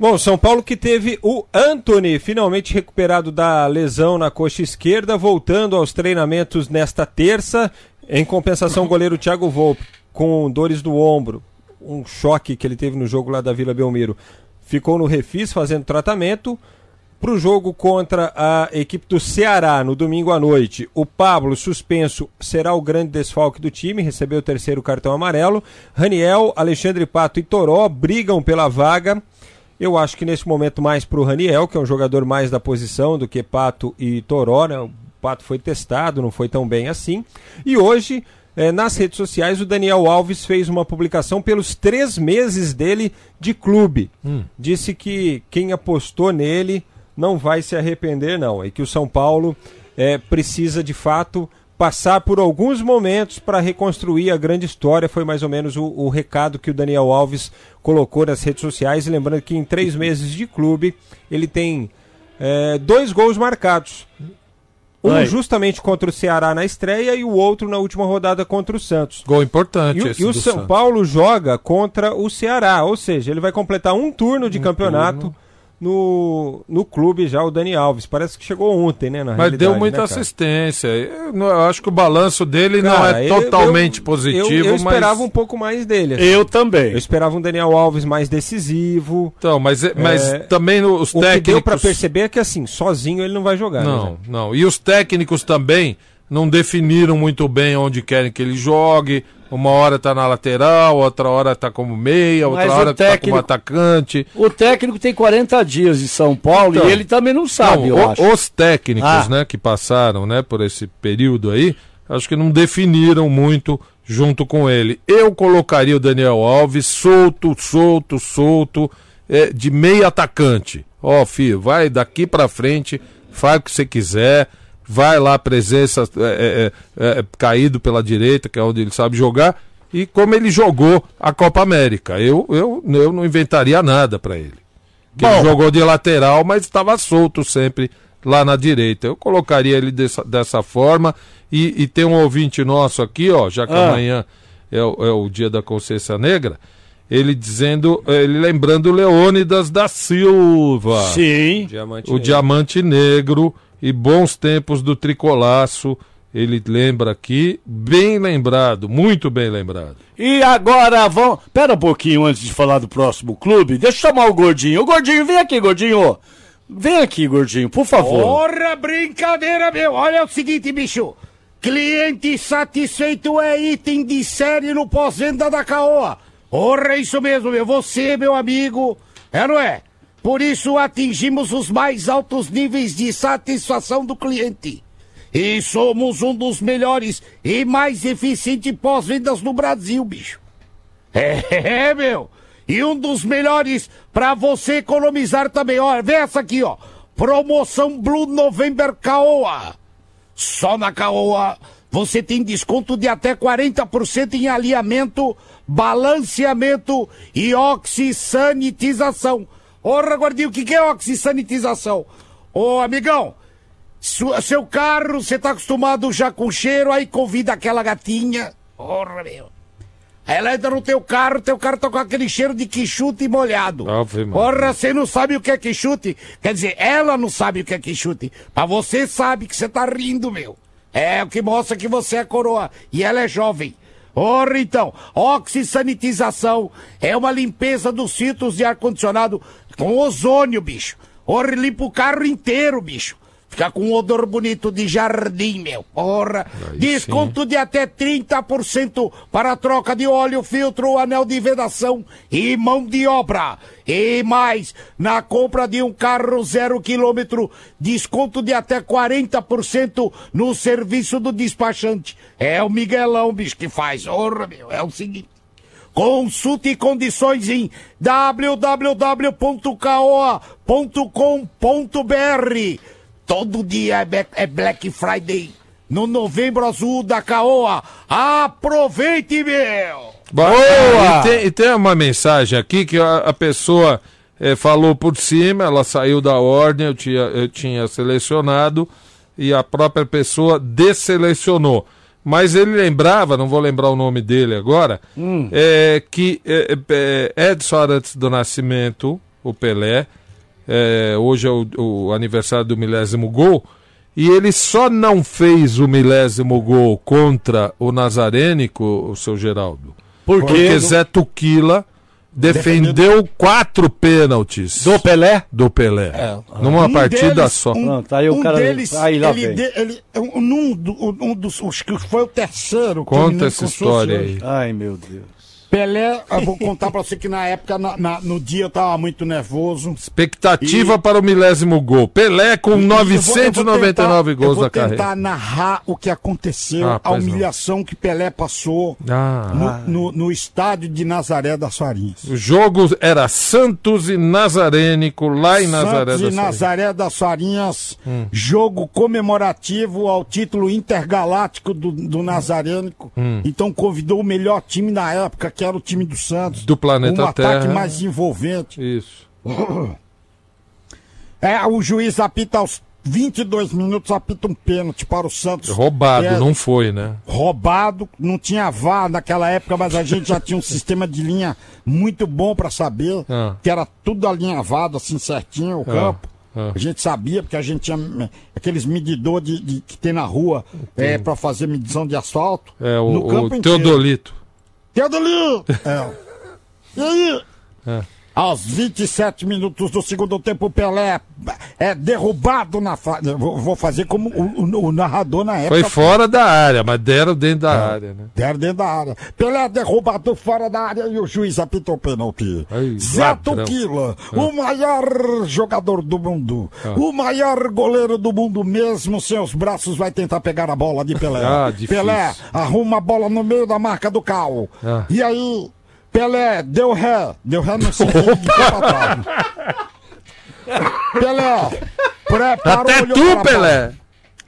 Bom, São Paulo que teve o Anthony finalmente recuperado da lesão na coxa esquerda, voltando aos treinamentos nesta terça. Em compensação, o goleiro Thiago Volpe, com dores do ombro, um choque que ele teve no jogo lá da Vila Belmiro, ficou no refis fazendo tratamento. Para o jogo contra a equipe do Ceará no domingo à noite, o Pablo, suspenso, será o grande desfalque do time, recebeu o terceiro cartão amarelo. Raniel, Alexandre Pato e Toró brigam pela vaga. Eu acho que nesse momento mais para o Raniel, que é um jogador mais da posição do que Pato e Toró. Né? O Pato foi testado, não foi tão bem assim. E hoje, eh, nas redes sociais, o Daniel Alves fez uma publicação pelos três meses dele de clube. Disse que quem apostou nele não vai se arrepender, não. E que o São Paulo eh, precisa, de fato, passar por alguns momentos para reconstruir a grande história. Foi mais ou menos o, o recado que o Daniel Alves colocou nas redes sociais. Lembrando que em três meses de clube ele tem eh, dois gols marcados. Um justamente contra o Ceará na estreia e o outro na última rodada contra o Santos. Gol importante E, e o São Santos. Paulo joga contra o Ceará, ou seja, ele vai completar um turno de campeonato no, no clube já, o Dani Alves. Parece que chegou ontem, né? Na Mas deu né, muita cara? assistência. Eu, não- eu acho que o balanço dele não Cara, é eu- totalmente eu- positivo, eu, eu esperava mas... um pouco mais dele. assim. Eu também. Eu esperava um Daniel Alves mais decisivo. Então, mas, é- mas É, também os o técnicos... que deu pra perceber é que assim, sozinho ele não vai jogar. né, Não, Zé? não. E os técnicos também não definiram muito bem onde querem que ele jogue. Uma hora tá na lateral, outra hora tá como meia, outra Mas o hora tá como técnico- atacante. O técnico tem 40 dias de São Paulo Então, e ele também não sabe, Não, eu o- acho. Os técnicos, Ah. né, que passaram, né, por esse período aí, acho que não definiram muito junto com ele. Eu colocaria o Daniel Alves solto, solto, solto, é, de meio atacante. Ó, filho, vai daqui pra frente, faz o que você quiser, vai lá, presença, é, é, é, é, caído pela direita, que é onde ele sabe jogar, e como ele jogou a Copa América. Eu, eu, eu não inventaria nada pra ele. Que ele jogou de lateral, mas estava solto sempre lá na direita. Eu colocaria ele dessa, dessa forma. E, e tem um ouvinte nosso aqui, ó, já que Ah. amanhã é, o- é o dia da consciência negra, ele dizendo, ele lembrando Leônidas da Silva. Sim. Diamante o negro. Diamante Negro e bons tempos do Tricolaço. Ele lembra aqui, bem lembrado, muito bem lembrado. E agora vamos. Pera um pouquinho antes de falar do próximo clube. Deixa eu chamar o Gordinho. Ô Gordinho, vem aqui, Gordinho. Vem aqui, gordinho, por favor. Porra, brincadeira, meu. Olha o seguinte, bicho. Cliente satisfeito é item de série no pós-venda da Caoa. Porra, é isso mesmo, meu. Você, meu amigo, é, não é? Por isso atingimos os mais altos níveis de satisfação do cliente. E somos um dos melhores e mais eficientes pós-vendas no Brasil, bicho. É, meu. E um dos melhores para você economizar também. Olha, vê essa aqui, ó. Promoção Blue November Caoa. Só na Caoa você tem desconto de até 40% em alinhamento, balanceamento e oxisanitização. Porra, gordinho, o que, que é oxisanitização? Ô, amigão, su- seu carro, você tá acostumado já com cheiro, aí convida aquela gatinha. Porra, meu. Aí ela entra no teu carro, teu carro tá com aquele cheiro de quichute molhado. Maria. Porra, você não sabe o que é quichute? Quer dizer, ela não sabe o que é quichute. Mas você sabe que você tá rindo, meu. É o que mostra que você é coroa. E ela é jovem. Ora então, oxisanitização é uma limpeza dos filtros de ar-condicionado com ozônio, bicho. Ora, limpa o carro inteiro, bicho. Fica com um odor bonito de jardim, meu. Porra. Desconto de até 30% para a troca de óleo, filtro, anel de vedação e mão de obra. E mais, na compra de um carro zero quilômetro, desconto de até 40% no serviço do despachante. É o Miguelão, bicho, que faz. Porra, meu. É o seguinte. Consulte condições em www.caoa.com.br. Todo dia é é Black Friday no Novembro Azul da Caoa. Aproveite, meu! Boa! E tem, e tem uma mensagem aqui que a, a pessoa eh, falou por cima, ela saiu da ordem, eu tinha, eu tinha selecionado e a própria pessoa desselecionou. Mas ele lembrava, não vou lembrar o nome dele agora, é, que é, é, Edson Arantes do Nascimento, o Pelé, é, hoje é o, o aniversário do milésimo gol, e ele só não fez o milésimo gol contra o Nazarênico, o seu Geraldo. Por quê? Porque Zé Tuquila defendeu quatro pênaltis. Do Pelé? Do Pelé. É. Numa Um partida deles- só. Um, Não, tá aí o um cara- deles, aí lá ele, vem. de- ele, um, num do- um dos, os que foi o terceiro. Conta lembro essa história aí. Ai, meu Deus. Pelé, eu vou contar pra você que na época, na- na- no dia eu tava muito nervoso. Expectativa para o milésimo gol. Pelé com Eu vou- eu vou 999 tentar- gols eu na vou tentar carreira. narrar o que aconteceu, Ah, a pois não. humilhação que Pelé passou Ah. no, no- no estádio de Nazaré das Farinhas. O jogo era Santos e Nazarênico, lá em Nazaré Santos da e Serra. Nazaré das Farinhas, Hum. jogo comemorativo ao título intergaláctico do, do Nazarênico. Hum. Então convidou o melhor time na época, que era o time do Santos. Do planeta um ataque Terra. mais envolvente. Isso. É, o juiz apita aos 22 minutos, apita um pênalti para o Santos. Roubado, É, não foi, né? roubado, não tinha VAR naquela época, mas a gente já tinha um sistema de linha muito bom para saber, Ah. que era tudo alinhavado assim certinho, o Ah, campo. ah. A gente sabia, porque a gente tinha aqueles medidores de, de- que tem na rua é, para fazer medição de asfalto. É, o, no campo o inteiro. Teodolito. Teodolito! É. E aí? É. Aos 27 minutos do segundo tempo, o Pelé é derrubado na fa... Vou, fazer como o, o- narrador na época. Foi fora da área, mas deram dentro da área, né? Deram dentro da área. Pelé derrubado fora da área e o juiz apitou o pênalti. Zé. Tuquila, Ah. o maior jogador do mundo, Ah. o maior goleiro do mundo, mesmo sem os braços, vai tentar pegar a bola de Pelé. Ah. Pelé arruma a bola no meio da marca do cal. Ah. E aí, Pelé deu ré. Deu ré no sentido de pé pra trás. Pelé preparou Até tu, para Pelé.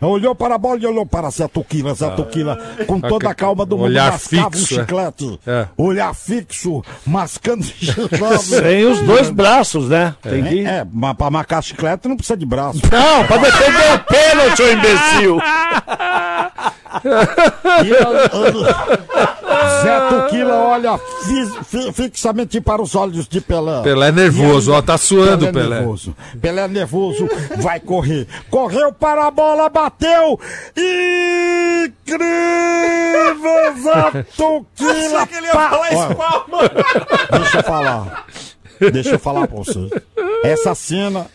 Olhou para a bola e olhou para Zé Tuquila, Zé Tuquila, com toda a calma do mundo, Olhar mascava fixo, um é. chiclete. É. Olhar fixo, mascando chiclete. Sem os dois braços, né? Tem que... É, mas pra marcar chiclete não precisa de braço. Não, pra defender o pênalti, ô imbecil. Ele- ele- Zé Tuquila olha fi- fi- fixamente para os olhos de Pelé. Pelé é nervoso, E ó, tá suando, Pelé. Pelé. Nervoso. Pelé nervoso, vai correr. Correu para a bola, bateu. Incrível, Zé Tuquila. que ele ia falar espalma. Deixa eu falar. Deixa eu falar pra você. Essa cena,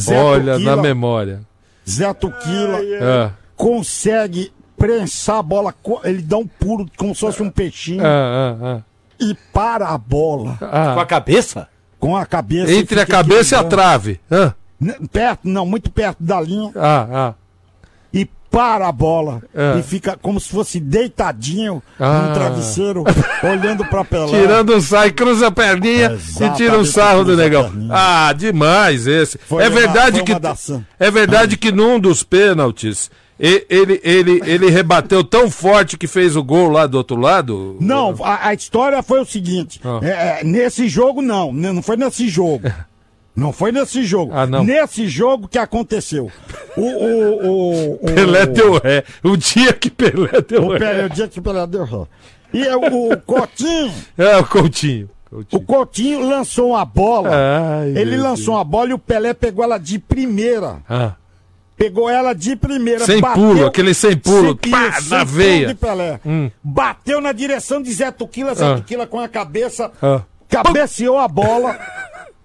Zé Olha, Tuquila- na memória. Zé Tuquila Ah. consegue prensar a bola, ele dá um pulo como se fosse um peixinho Ah, ah, e para a bola. ah. Com a cabeça? Com a cabeça. Entre e a cabeça e a trave. Ah, Perto, não, muito perto da linha. ah, ah. E para a bola. Ah. E fica como se fosse deitadinho Ah. no travesseiro, olhando pra Pelé. Tirando um sai, cruza a perninha e Exatamente, tira um sarro do negão. Ah, demais esse. Foi é uma- verdade que uma das- é verdade que num dos pênaltis e- ele, ele, ele rebateu tão forte que fez o gol lá do outro lado. Não, a, a história foi o seguinte: Ah. é, é, nesse jogo, não, né, não foi nesse jogo. Não foi nesse jogo. Ah, não. Nesse jogo que aconteceu. O, o, o, o- Pelé deu ré. O dia que Pelé deu o, ré. O dia que Pelé deu ré. E o, o Coutinho, É, o Coutinho. o Coutinho lançou uma bola. Ai, ele lançou uma bola e o Pelé pegou ela de primeira. Ah, Pegou ela de primeira. Sem pulo, aquele sem pulo, Sem- pá, na sem pulo veia. de Pelé. Hum. Bateu na direção de Zé Tuquila, Zé Ah. Tuquila com a cabeça, ah. cabeceou a bola.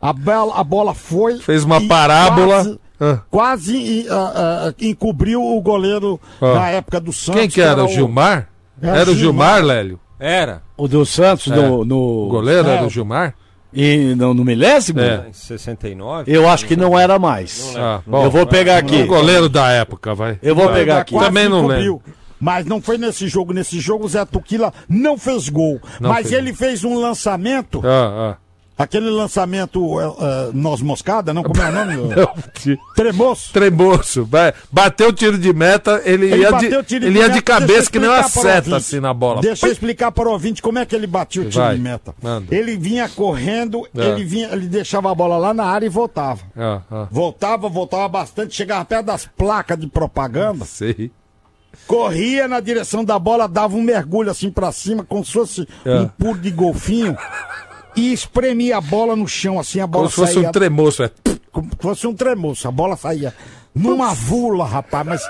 A, bola, a bola foi. Fez uma e parábola. Quase, Ah. quase ah, ah, encobriu o goleiro Ah. na época do Santos. Quem que era? O Gilmar? Era Era o Gilmar. Gilmar, Lélio? Era. O do Santos É. no, O no. goleiro era É. o Gilmar? E no, no milésimo? É. Em 69. Eu acho que não era mais. Ah, eu vou pegar aqui. O goleiro da época, vai. Eu vou Vai. pegar aqui. Também não lembro. Mas não foi nesse jogo. Nesse jogo o Zé Tuquila não fez gol. Não mas fez ele fez um lançamento. Ah, ah. Aquele lançamento eh, noz moscada, não? Como é o nome? Não, Tremoço. Tremoço. Bateu o tiro de meta, ele, Ele ia, de, ele de ia de cabeça que nem uma para seta assim na bola. Deixa eu explicar para o ouvinte como é que ele batia o tiro Vai, de meta. manda. Ele vinha correndo, É. ele vinha, ele deixava a bola lá na área e voltava. Ah, ah. Voltava, voltava bastante, chegava perto das placas de propaganda, Sei. corria na direção da bola, dava um mergulho assim pra cima, como se fosse É. um pulo de golfinho, e espremia a bola no chão, assim, a bola Como se fosse saía um tremoço. É. como se fosse um tremoço. A bola saía numa vula, rapaz. Mas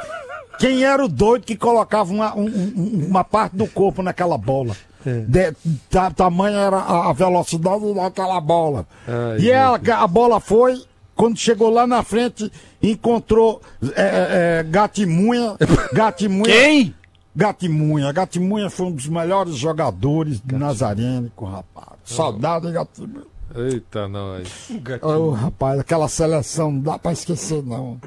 quem era o doido que colocava uma, um- um- uma parte do corpo naquela bola? É. De, ta- tamanho era a, a velocidade daquela bola. Ai, e ela, a bola foi. Quando chegou lá na frente, encontrou é, é, Gatimunha. Gatimunha. Quem? Gatimunha. Gatimunha foi um dos melhores jogadores do Nazarênico, rapaz. Saudade de Gatimunha. Eita, nós. Ô, rapaz, aquela seleção não dá pra esquecer, não.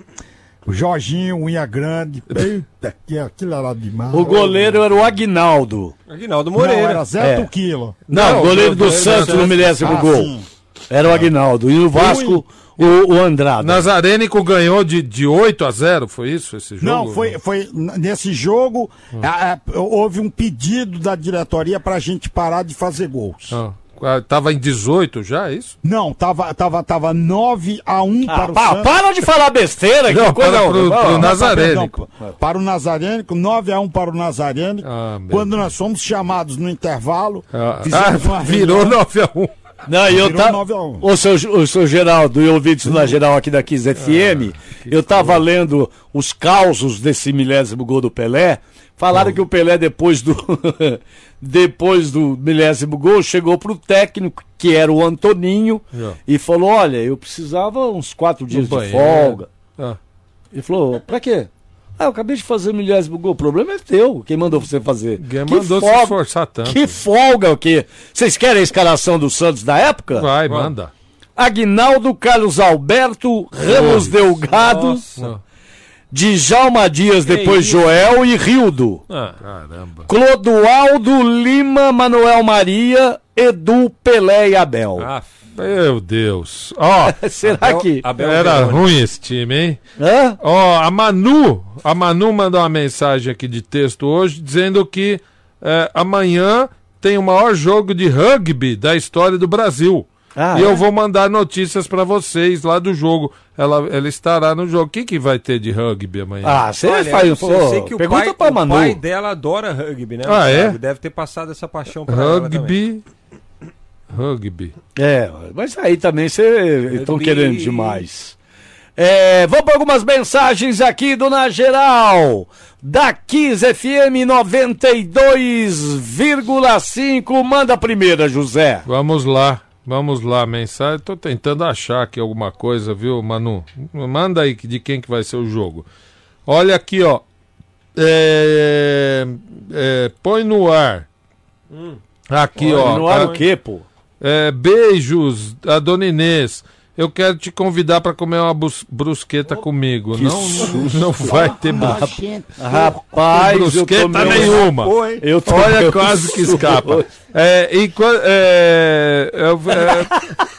O Jorginho, unha grande. Eita, que aquilo era demais. O goleiro era o Aguinaldo. Aguinaldo Não, Moreira. era Zé É. Tuquilo. Não, Não, o goleiro o do goleiro Santos no milésimo Ah, gol. sim. Era o Aguinaldo. E no Vasco, o, o Andrada. Nazarênico ganhou de, de 8 a 0, foi isso esse jogo? Não, foi, foi nesse jogo, a- a- houve um pedido da diretoria pra gente parar de fazer gols. Ah, tava em 18 já, é isso? Não, tava, tava, tava 9 a 1 Ah, para o Santos. para de falar besteira, Não, que coisa para pro- pro Ah, Nazarênico. Para o Nazarênico, 9 a 1 para o Nazarênico. Ah, quando nós fomos chamados no intervalo, Ah, fizemos ah, uma virou reunião. 9 a 1. Não, eu Virou tá... 9 a 1. o, seu, o seu Geraldo e ouvintes da geral aqui da 15 FM, eu tava lendo os causos desse milésimo gol do Pelé. Falaram que o Pelé, depois do depois do milésimo gol, chegou pro técnico, que era o Antoninho, É. e falou: Olha, eu precisava uns quatro dias de banheiro. folga. Ah. Ele falou: Pra quê? Ah, eu acabei de fazer o milésimo gol. O problema é teu. Quem mandou você fazer? Quem Que mandou se folga- esforçar tanto. Que folga o quê? Vocês querem a escalação do Santos da época? Vai, manda. Aguinaldo, Carlos Alberto, Ramos Delgado, Nossa. Djalma Dias, Que depois isso? Joel e Rildo. Ah, caramba. Clodoaldo, Lima, Manuel Maria, Edu, Pelé e Abel. Ah, Meu Deus. Ó, Será Abel- que. Abel era Verônica. ruim esse time, hein? Hã? Ó, a Manu, a Manu mandou uma mensagem aqui de texto hoje dizendo que é, amanhã tem o maior jogo de rugby da história do Brasil. Ah, e é? eu vou mandar notícias pra vocês lá do jogo. Ela, ela estará no jogo. O que, que vai ter de rugby amanhã? Ah, você Olha, faz. eu sei, pô, sei que o pergunta pai, pra o Manu. pai dela adora rugby, né? Ah, é? Deve ter passado essa paixão pra ela também. rugby. Rugby. É, mas aí também vocês estão querendo demais. É, vamos para algumas mensagens aqui do Na Geral. Da Kiss FM 92,5. Manda a primeira, José. Vamos lá. Vamos lá, mensagem. Tô tentando achar aqui alguma coisa, viu, Manu? Manda aí de quem que vai ser o jogo. Olha aqui, ó. É, é, põe no ar. Aqui, Põe ó. no ar Ah, o quê, pô? É, beijos, a dona Inês. Eu quero te convidar para comer uma brusqueta comigo. que Não, não, susto. não vai ter bru- Rapaz, eu brusqueta um nenhuma. Eu Olha, quase que susto. escapa. É, e é, é,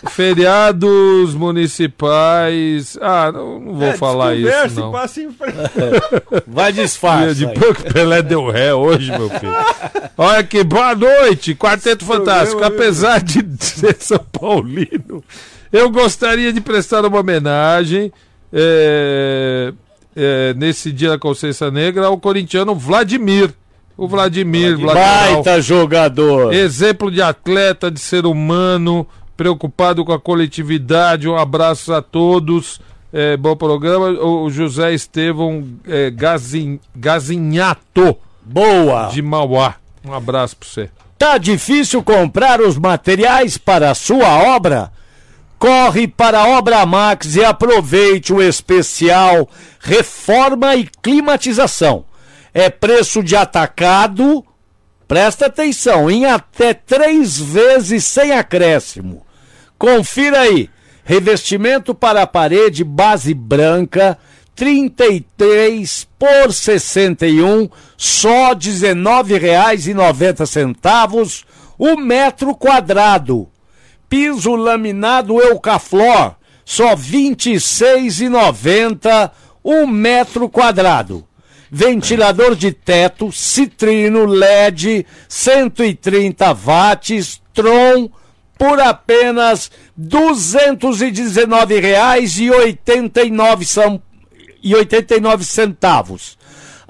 é, feriados municipais. Ah, não, não vou É, falar isso, e não. passa em frente. Vai disfarça. De pouco Pelé deu ré hoje, meu filho. Olha aqui, boa noite, Quarteto Fantástico. Apesar de ser São Paulino, eu gostaria de prestar uma homenagem é, é, nesse dia da consciência negra ao corintiano Vladimir. O Vladimir, Vladimir. Baita jogador. Exemplo de atleta, de ser humano, preocupado com a coletividade. Um abraço a todos. É, bom programa. O José Estevão é, Gazin, Gazinhato. Boa. De Mauá. Um abraço pra você. Tá difícil comprar os materiais para a sua obra? Corre para a Obra Max e aproveite o especial Reforma e Climatização. É preço de atacado, presta atenção, em até três vezes sem acréscimo. Confira aí. Revestimento para a parede base branca, 33 por 61, só R$ 19,90 o metro quadrado. Piso laminado Eucaflor, só R$ 26,90 o metro quadrado. Ventilador de teto, citrino LED, 130 watts, Tron, por apenas R$ 219,89 são e 89 centavos.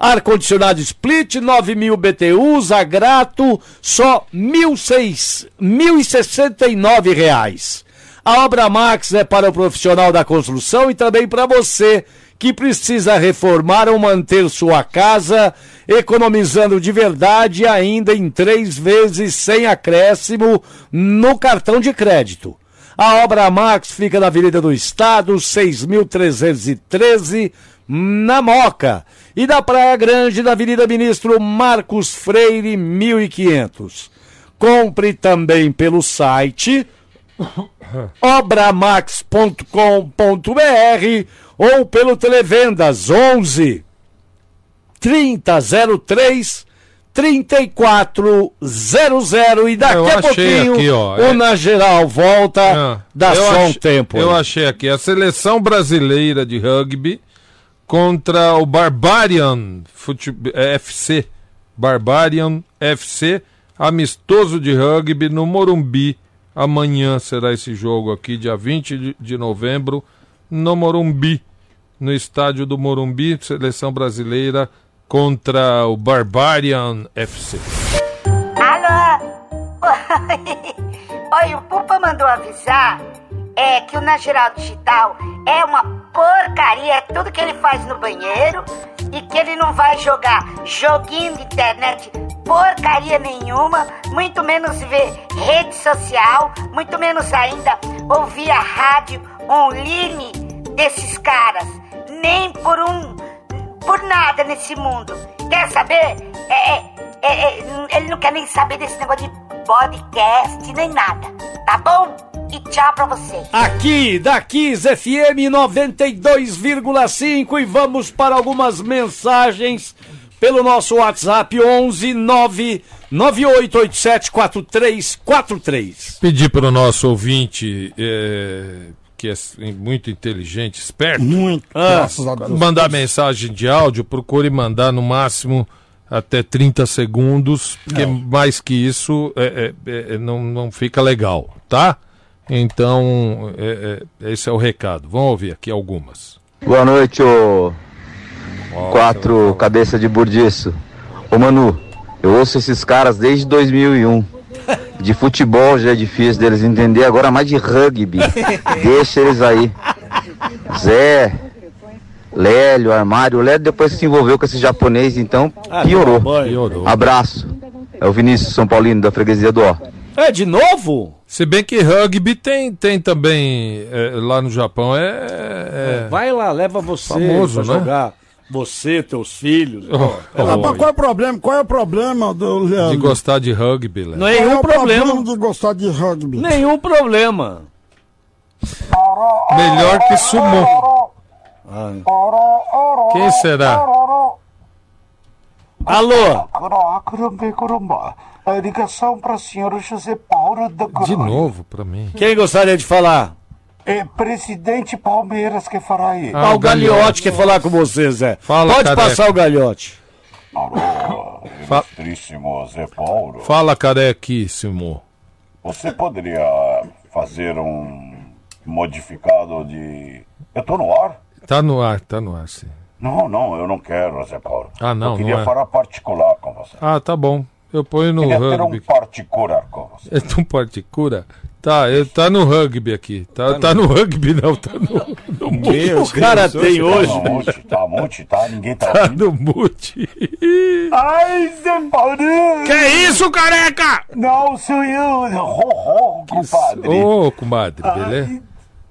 Ar-condicionado split, 9 mil BTUs, a grato, só 1.069 reais. A Obra Max é para o profissional da construção e também para você que precisa reformar ou manter sua casa, economizando de verdade ainda em três vezes sem acréscimo no cartão de crédito. A Obra Max fica na Avenida do Estado, 6.313, na Moca. E da Praia Grande, na Avenida Ministro Marcos Freire, 1500. Compre também pelo site obramax.com.br ou pelo Televendas 11 3003 3400 e daqui a pouquinho aqui, ó, o é- Na Geral volta, Ah, dá eu só um ach- tempo. Eu aí. achei aqui a seleção brasileira de rugby contra o Barbarian FC. Barbarian FC, amistoso de rugby no Morumbi. Amanhã será esse jogo aqui, dia 20 de- de novembro, no Morumbi, no estádio do Morumbi, seleção brasileira contra o Barbarian FC. Alô? Oi, o Pupa mandou avisar é, que o Na Geral Digital é uma porcaria, é tudo que ele faz no banheiro e que ele não vai jogar joguinho de internet porcaria nenhuma, muito menos ver rede social, muito menos ainda ouvir a rádio online desses caras. Nem por um. por nada nesse mundo. Quer saber? É, é, é, é, ele não quer nem saber desse negócio de podcast, nem nada. Tá bom? E tchau pra vocês. Aqui da Kiss FM 92,5 e vamos para algumas mensagens pelo nosso WhatsApp 11 9 98874343. Pedir para o nosso ouvinte, é, que é muito inteligente, esperto, Muito, ah, graças a Deus. mandar mensagem de áudio, procure mandar no máximo até 30 segundos, porque mais que isso é, é, é, não, não fica legal, tá? Então, é, é, esse é o recado. Vamos ouvir aqui algumas. Boa noite, ô quatro cabeça de burdiço. Ô Manu, eu ouço esses caras desde 2001. De futebol já é difícil deles entender, agora mais de rugby. Deixa eles aí. Zé, Lélio, Armário. O Lélio depois que se envolveu com esse japonês, então piorou. Piorou. Abraço. É o Vinícius São Paulino da freguesia do Ó. É, de novo? Se bem que rugby tem, tem também é, lá no Japão, é, é- Vai lá, leva você Famoso, pra né? jogar. Você, teus filhos. Oh, Ah, oh, mas qual é o problema? Qual é o problema do Leandro? de gostar de rugby, Léo. Nenhum Qual é o problema. problema de gostar de rugby? Nenhum problema. Melhor que sumô. Quem será? Alô? A ligação para a senhora José Paulo da De novo pra mim. Quem gostaria de falar? É presidente Palmeiras que fará aí. Ah, o Galhote quer falar com você, Zé. Fala, Pode careca. passar o Galhote. Fa- Ilustríssimo Zé Paulo, Fala, carequíssimo. você poderia fazer um modificado de. Eu tô no ar? Tá no ar, tá no ar, sim. Não, não, eu não quero, Zé Paulo. Ah, não, Eu queria não é. falar particular com você. Ah, tá bom. Eu ponho no queria ter um rugby. particular com você. É tão particura? Tá, eu, tá no rugby aqui. Tá, tá no rugby, não. Tá no, no mute. O cara tem hoje. Tá mute, tá mute, tá? Ninguém tá Tá ouvindo. no mute. Ai, Zé Paulo! Que isso, careca? Não, sou eu. Ho, ho, compadre. Ô, comadre, beleza?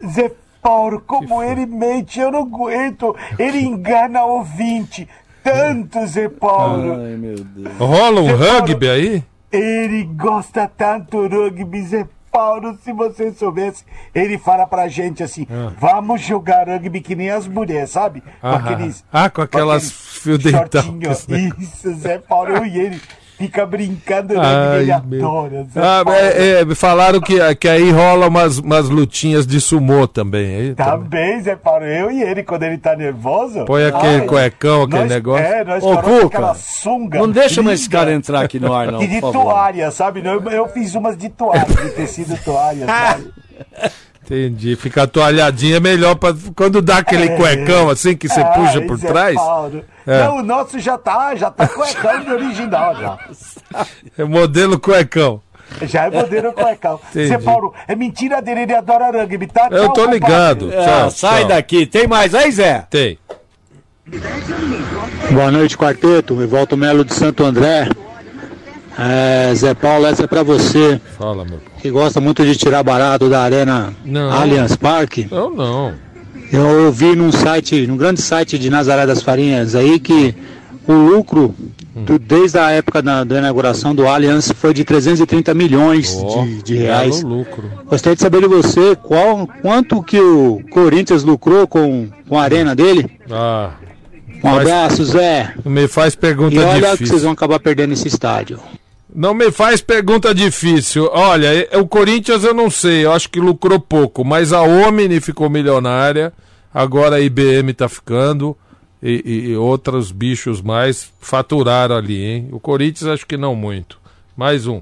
Zé Paulo, como ele mente, eu não aguento. Ele engana ouvinte. Tanto, Zé Paulo. Ai, meu Deus. Rola um Zé Paulo, rugby aí? Ele gosta tanto do rugby, Zé Paulo, se você soubesse. Ele fala pra gente assim: Ah. vamos jogar rugby que nem as mulheres, sabe? Com Ah, aqueles. ah, com aquelas fio dental. shortinhos. Isso, Zé Paulo, eu e ele. Fica brincando meu. adora, Zé Ah, é, é, me falaram que, que aí rola umas, umas lutinhas de sumô também. Aí, também. Também, Zé Paulo, eu e ele, quando ele tá nervoso. Põe aquele ai, cuecão, aquele nós- negócio. É, nós Ô, Cuca, aquela sunga. não deixa mais esse cara entrar aqui no ar, não, E de por favor. toalha, sabe? Eu, eu fiz umas de toalha, de tecido toalha, sabe? Entendi. Ficar toalhadinha é melhor pra, quando dá aquele cuecão assim que você Ah, puxa por Zé trás. É. Não, o nosso já tá, já tá cuecão de original já. É modelo cuecão. Já é modelo cuecão. Entendi. Zé Paulo, é mentira dele, ele adora rugby, tá? Eu tô compadre. ligado. Ah, Tchau, sai tchau. daqui. Tem mais aí, Zé? Tem. Boa noite, quarteto. Evaldo Melo de Santo André. É, Zé Paulo, essa é pra você, Fala, meu. que gosta muito de tirar barato da Arena Não. Allianz Parque. Eu não. Eu ouvi num site, num grande site de Nazaré das Farinhas aí que o lucro do- desde a época da, da inauguração do Allianz foi de 330 milhões Ó, de, de reais. lucro. Gostaria de saber de você qual, quanto que o Corinthians lucrou com, com a arena dele. Ah, Um abraço, Zé. me faz pergunta E olha que difícil. vocês vão acabar perdendo esse estádio. Não me faz pergunta difícil. Olha, o Corinthians eu não sei, eu acho que lucrou pouco, mas a Omni ficou milionária, agora a IBM tá ficando e- e outros bichos mais faturaram ali, hein? O Corinthians acho que não muito. Mais um.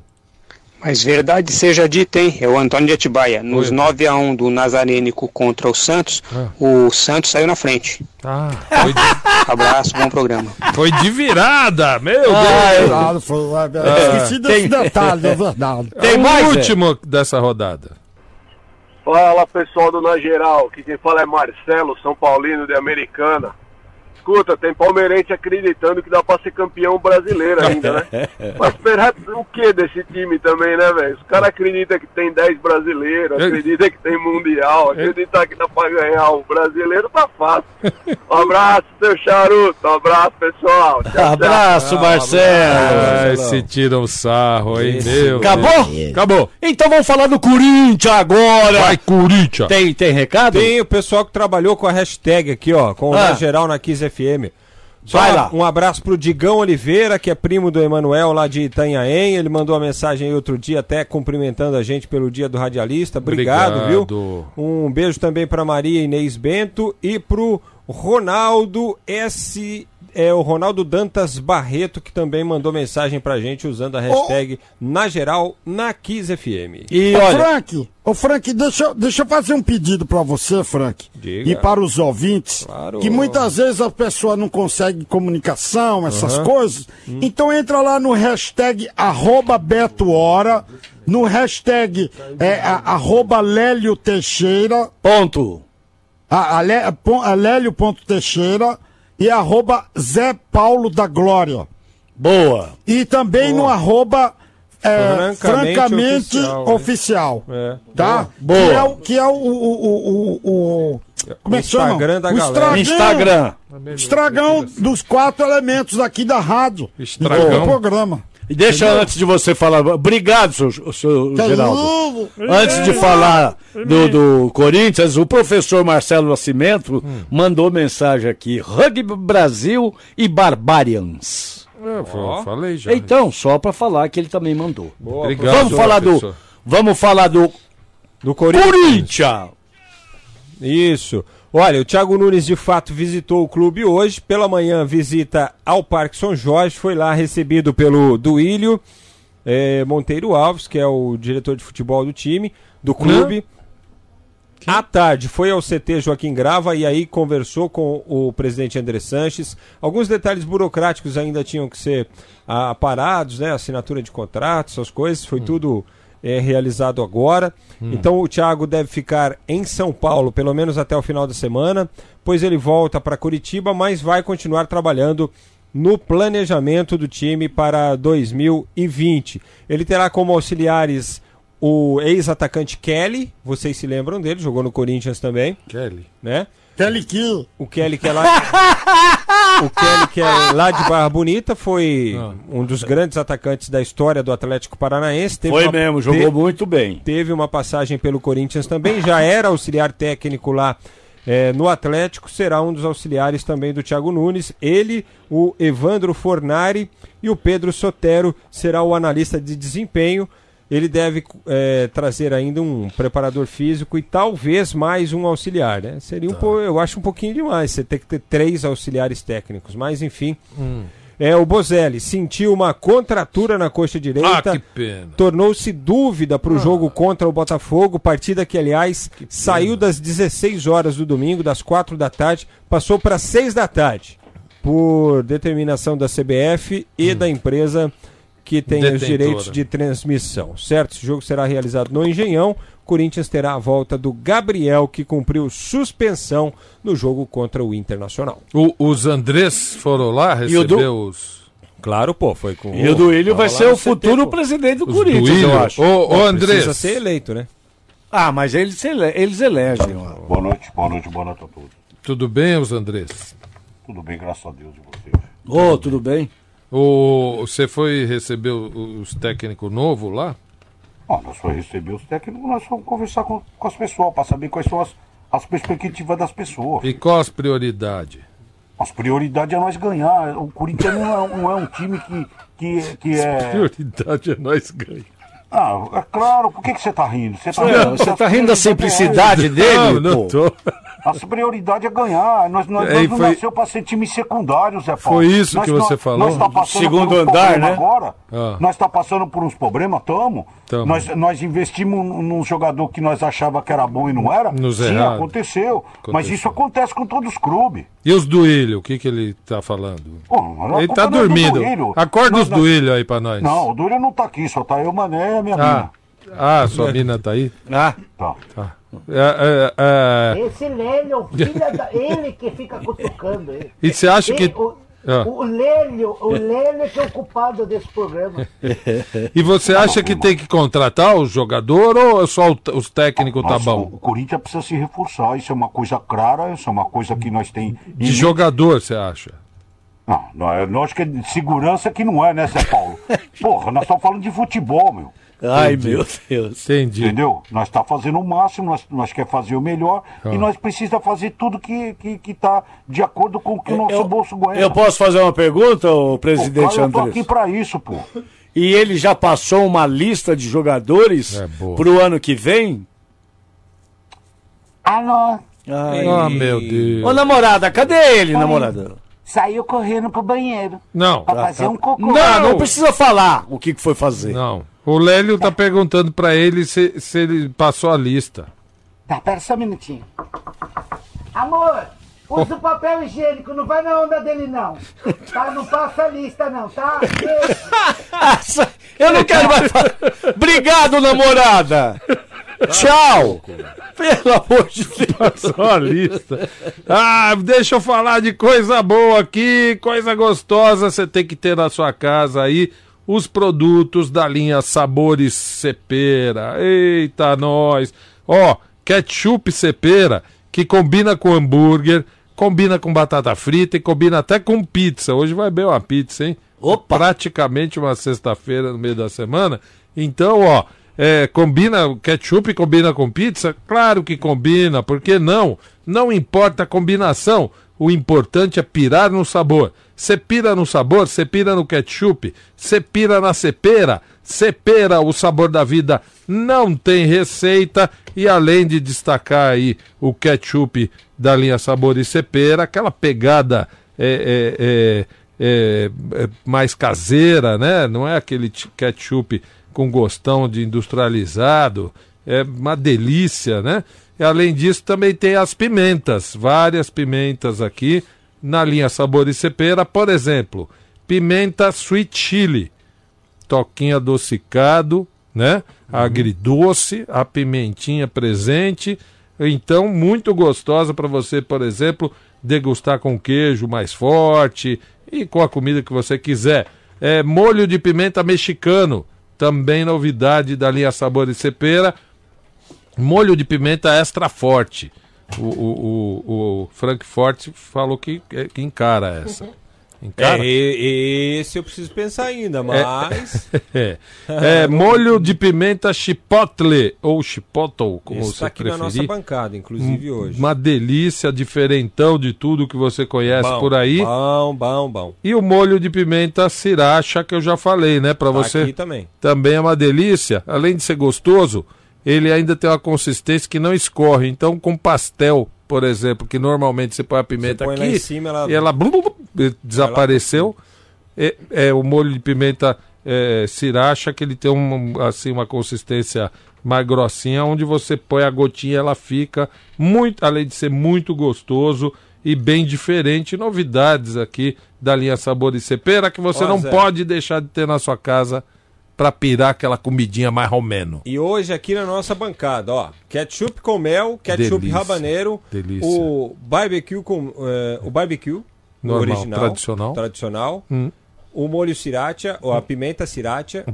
Mas verdade seja dita, hein? É o Antônio de Atibaia. Nos Oi. 9 a 1 do Nazarênico contra o Santos, Ah. o Santos saiu na frente. Ah, foi de, Abraço, bom programa. foi de virada, meu Ai, Deus! Claro, foi- Ah, Esqueci desse tem- detalhe, é verdade. Tem É o mais, último dessa rodada. Fala pessoal do Na Geral, aqui quem fala é Marcelo, São Paulino de Americana. Escuta, tem palmeirense acreditando que dá pra ser campeão brasileiro ainda, né? Mas esperar o que desse time também, né, velho? Os caras acreditam que tem 10 brasileiros, acreditam que tem Mundial, acreditar que dá pra ganhar o brasileiro tá fácil. Um abraço, seu charuto, um abraço, pessoal. Tchau, tchau. Abraço, Marcelo. Ai, se tiram sarro, hein, meu Acabou? Deus. Acabou. Então vamos falar do Corinthians agora. Vai, Corinthians. Tem, tem recado? Tem o pessoal que trabalhou com a hashtag aqui, ó, com o Ah. Na Geral na Kiss FM. Só Vai um- lá. Um abraço pro Digão Oliveira, que é primo do Emanuel lá de Itanhaém. Ele mandou uma mensagem aí outro dia, até cumprimentando a gente pelo dia do radialista. Obrigado, viu? Obrigado. Um beijo também pra Maria Inês Bento e pro Ronaldo S. É o Ronaldo Dantas Barreto, que também mandou mensagem pra gente usando a hashtag Na Geral na Kiss FM. E Ô, olha, Frank, ô Frank, deixa, eu- deixa eu fazer um pedido pra você, Frank. Diga. E para os ouvintes. Claro. Que muitas vezes a pessoa não consegue comunicação, essas Aham. coisas. Então entra lá no hashtag arroba Beto Hora, no hashtag é, a- arroba Lélio Teixeira, ponto. a, a, pon- a Lélio.teixeira e arroba Zé Paulo da Glória. Boa. E também no arroba é, Francamente francamente, oficial, oficial. né? É. Tá? Boa. Que é o. Que é o, o, o- o- como é que chama? Instagram da o galera. Instagram. Estragão dos quatro elementos aqui da rádio. Estragão. Do programa. E deixa Entendeu? antes de você falar. Obrigado, seu, seu Tá Geraldo. louco? Antes de falar do, do Corinthians, o professor Marcelo Nascimento mandou mensagem aqui: Rugby Brasil e Barbarians. É, eu falei já. Então, só para falar que ele também mandou. Obrigado, vamos falar do. professor. Vamos falar do. Do Corinthians. Corinthians! Isso. Olha, o Thiago Nunes de fato visitou o clube hoje. Pela manhã, visita ao Parque São Jorge. Foi lá recebido pelo Duílio eh, Monteiro Alves, que é o diretor de futebol do time, do clube. À tarde foi ao CT Joaquim Grava e aí conversou com o presidente André Sanches. Alguns detalhes burocráticos ainda tinham que ser ah, aparados, né? Assinatura de contratos, essas coisas. Foi tudo eh, realizado agora. Hum. Então o Thiago deve ficar em São Paulo, pelo menos até o final da semana. Pois ele volta para Curitiba, mas vai continuar trabalhando no planejamento do time para 2020. Ele terá como auxiliares o ex-atacante Kelly, vocês se lembram dele, jogou no Corinthians também, Kelly. né? Kelly Kill. O Kelly que é lá, o Kelly que é lá de Barra Bonita foi um dos grandes atacantes da história do Atlético Paranaense. Teve Foi uma- mesmo, jogou te- muito bem. Teve uma passagem pelo Corinthians também, já era auxiliar técnico lá eh, no Atlético, será um dos auxiliares também do Thiago Nunes. Ele, o Evandro Fornari e o Pedro Sotero será o analista de desempenho. Ele deve eh, trazer ainda um preparador físico e talvez mais um auxiliar, né? Seria um po- eu acho um pouquinho demais você ter que ter três auxiliares técnicos, mas enfim. Hum. É, o Bozelli sentiu uma contratura na coxa direita. Ah, que pena. Tornou-se dúvida para o jogo contra o Botafogo, partida que, aliás, saiu das 16 horas do domingo, das 4 da tarde, passou para 6 da tarde, por determinação da CBF e da empresa que tem os Detentora. direitos de transmissão. Certo? Esse jogo será realizado no Engenhão. Corinthians terá a volta do Gabriel, que cumpriu suspensão no jogo contra o Internacional. O- os Andrés foram lá o do- receber os. Claro, pô, foi com E o Duílio vai ser o futuro pô. presidente do Os Corinthians, Duílio? eu acho. Ô, ô, Andrés. Precisa ser eleito, né? Ah, mas eles, ele- eles elegem. ó. Boa noite, boa noite, boa noite a todos. Tudo bem, os Andrés? Tudo bem, graças a Deus e vocês. Ô, tudo bem? O, você foi receber o- os técnicos novos lá? Ah, nós fomos receber os técnicos, nós fomos conversar com, com as pessoas para saber quais são as, as perspectivas das pessoas. E qual as prioridades? As prioridades é nós ganhar. O Corinthians não é, não é um time que, que, que é. Prioridade é nós ganhar. Ah, é claro, por que, que você tá rindo? Você tá, Não, você tá rindo da simplicidade dele, Não, não pô. tô. A prioridade é ganhar. Nós, nós, É, nós não foi- nasceu para ser time secundário, Zé Paulo. Foi isso Nós que você falou? Nós tá passando Segundo andar, né? Agora. Ah. Nós tá passando por uns problemas, tamo. Tamo. Nós, nós investimos num jogador que nós achava que era bom e não era. Nos Sim, errados. aconteceu. Mas Aconteceu. isso acontece com todos os clubes. E os Duílio, o que, que ele tá falando? Pô, a Ele tá é do dormindo. Acorda Nós- os nós- Duílio aí pra nós. Não, o Duílio não tá aqui, só tá eu, Mané e a minha Ah, mina. Ah sua mina tá aí? Ah, Tá. Tá. É, é, é, Esse Lélio, o filho da... ele que fica cutucando ele. E você acha que- Ele- O, Ah. o Lélio, o Lélio que é o culpado desse programa. E você acha que tem que contratar o jogador ou só o os técnicos tá Nossa, bom? O Corinthians precisa se reforçar, isso é uma coisa clara, isso é uma coisa que nós tem. De jogador, você acha? Não, não é, nós que é de segurança que não é, né, Zé Paulo? Porra, nós estamos falando de futebol, meu. ai, Entendi. meu Deus. Entendi. Entendeu? Nós está fazendo o máximo, nós, nós quer fazer o melhor Ah. e nós precisa fazer tudo que que que tá de acordo com o que o nosso Eu- bolso aguenta. Eu posso fazer uma pergunta, ô Pô, presidente cara, eu tô Andrés? aqui pra isso, pô. E ele já passou uma lista de jogadores É boa. pro ano que vem? Alô, Ai. Ah, meu Deus. Ô, namorada, cadê ele, namorada? Saiu correndo pro banheiro Não, pra fazer um cocô. Não, não precisa falar o que, que foi fazer. não. O Lélio tá perguntando pra ele se, se ele passou a lista. Tá, pera só um minutinho. Amor, usa o papel higiênico, não vai na onda dele não. Tá, não passa a lista não, tá? Eu não quero mais falar. Obrigado, namorada. Tchau. Pelo amor de Deus. Passou a lista. Ah, deixa eu falar de coisa boa aqui, coisa gostosa você tem que ter na sua casa aí. os produtos da linha Sabores Cepera. Eita, nós! Ó, ketchup Cepera, que combina com hambúrguer, combina com batata frita e combina até com pizza. Hoje vai bem uma pizza, hein? Opa! Praticamente uma sexta-feira no meio da semana. Então, ó, é, combina ketchup combina com pizza? Claro que combina, por que não? Não importa a combinação, o importante é pirar no sabor. Você pira no sabor, você pira no ketchup, você pira na cepera, cepera o sabor da vida. Não tem receita e além de destacar aí o ketchup da linha Sabor e Cepera, aquela pegada é, é, é, é, mais caseira, né? Não é aquele ketchup com gostão de industrializado, é uma delícia, né? E além disso também tem as pimentas, várias pimentas aqui na linha Sabor e Cepera, por exemplo, pimenta sweet chili, toquinho adocicado, né? Agridoce, a pimentinha presente, então muito gostosa para você, por exemplo, degustar com queijo mais forte e com a comida que você quiser. É, molho de pimenta mexicano, também novidade da linha Sabor e Cepera. Molho de pimenta extra forte. O, o, o, o Frank Forte falou que, que encara essa. Encara? É, esse eu preciso pensar ainda, mas. É, é, molho de pimenta chipotle ou chipotle, como Esse você tá aqui preferir. na nossa bancada, inclusive Um- hoje. Uma delícia, diferentão de tudo que você conhece Bom, por aí. Bom, bom, bom. E o molho de pimenta sriracha que eu já falei, né, para Tá você. aqui também. Também é uma delícia. Além de ser gostoso, ele ainda tem uma consistência que não escorre. Então, com pastel, por exemplo, que normalmente você põe a pimenta põe lá aqui em cima, ela- e ela desapareceu. É, é o molho de pimenta é, sriracha que ele tem um, assim uma consistência mais grossinha, onde você põe a gotinha, ela fica muito, além de ser muito gostoso e bem diferente, novidades aqui da linha Sabor e Cepera que você Ó, não Zé. pode deixar de ter na sua casa para pirar aquela comidinha mais romeno. E hoje aqui na nossa bancada, ó, ketchup com mel, ketchup Delícia, rabaneiro, delícia. o barbecue com eh, o barbecue Normal, original, tradicional. tradicional, Hum. o molho sriracha, ou a pimenta sriracha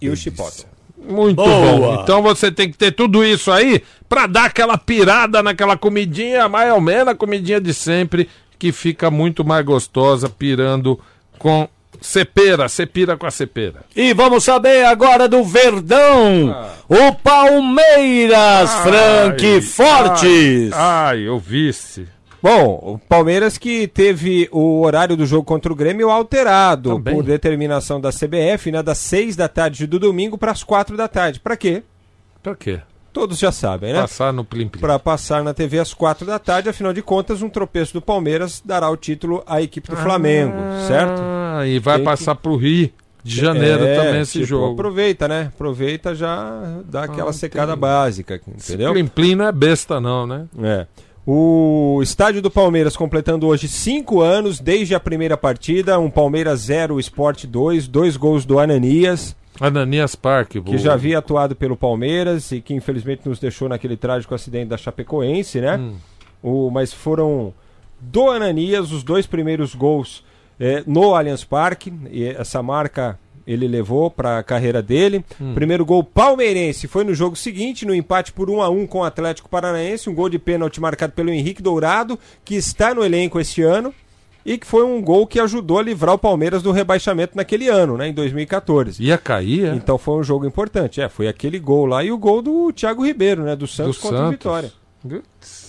e o chipotle. Muito Boa. bom. Então você tem que ter tudo isso aí pra dar aquela pirada naquela comidinha, mais ou menos a comidinha de sempre, que fica muito mais gostosa pirando com cepera, cepira com a cepera. E vamos saber agora do Verdão, o Palmeiras, Frank Fortes. Ai, eu visse. Bom, o Palmeiras que teve o horário do jogo contra o Grêmio alterado Também. por determinação da CBF, né, das 6 da tarde do domingo para as 4 da tarde. Para quê? Pra quê? Todos já sabem, né? Passar no Plim Plim. Para passar na TV às 4 da tarde, afinal de contas, um tropeço do Palmeiras dará o título à equipe do Flamengo, certo? Ah, e vai Tem que- passar pro Rio de Janeiro É, também esse tipo, jogo. Aproveita, né? Aproveita já dá aquela Ah, secada básica, entendeu? Plim Plim não é besta não, né? É. O estádio do Palmeiras completando hoje cinco anos desde a primeira partida, um Palmeiras 0, Sport 2, dois gols do Ananias, Ananias Parque. que já havia atuado pelo Palmeiras e que infelizmente nos deixou naquele trágico acidente da Chapecoense, né? Hum. O, mas foram do Ananias os dois primeiros gols eh, no Allianz Parque, e essa marca ele levou para a carreira dele. Hum. Primeiro gol palmeirense foi no jogo seguinte, no empate por 1 a 1 com o Atlético Paranaense, um gol de pênalti marcado pelo Henrique Dourado, que está no elenco este ano. E que foi um gol que ajudou a livrar o Palmeiras do rebaixamento naquele ano, né, em 2014. Ia cair, é? Então foi um jogo importante. É, foi aquele gol lá e o gol do Thiago Ribeiro, né, do Santos Do contra o Santos. Vitória.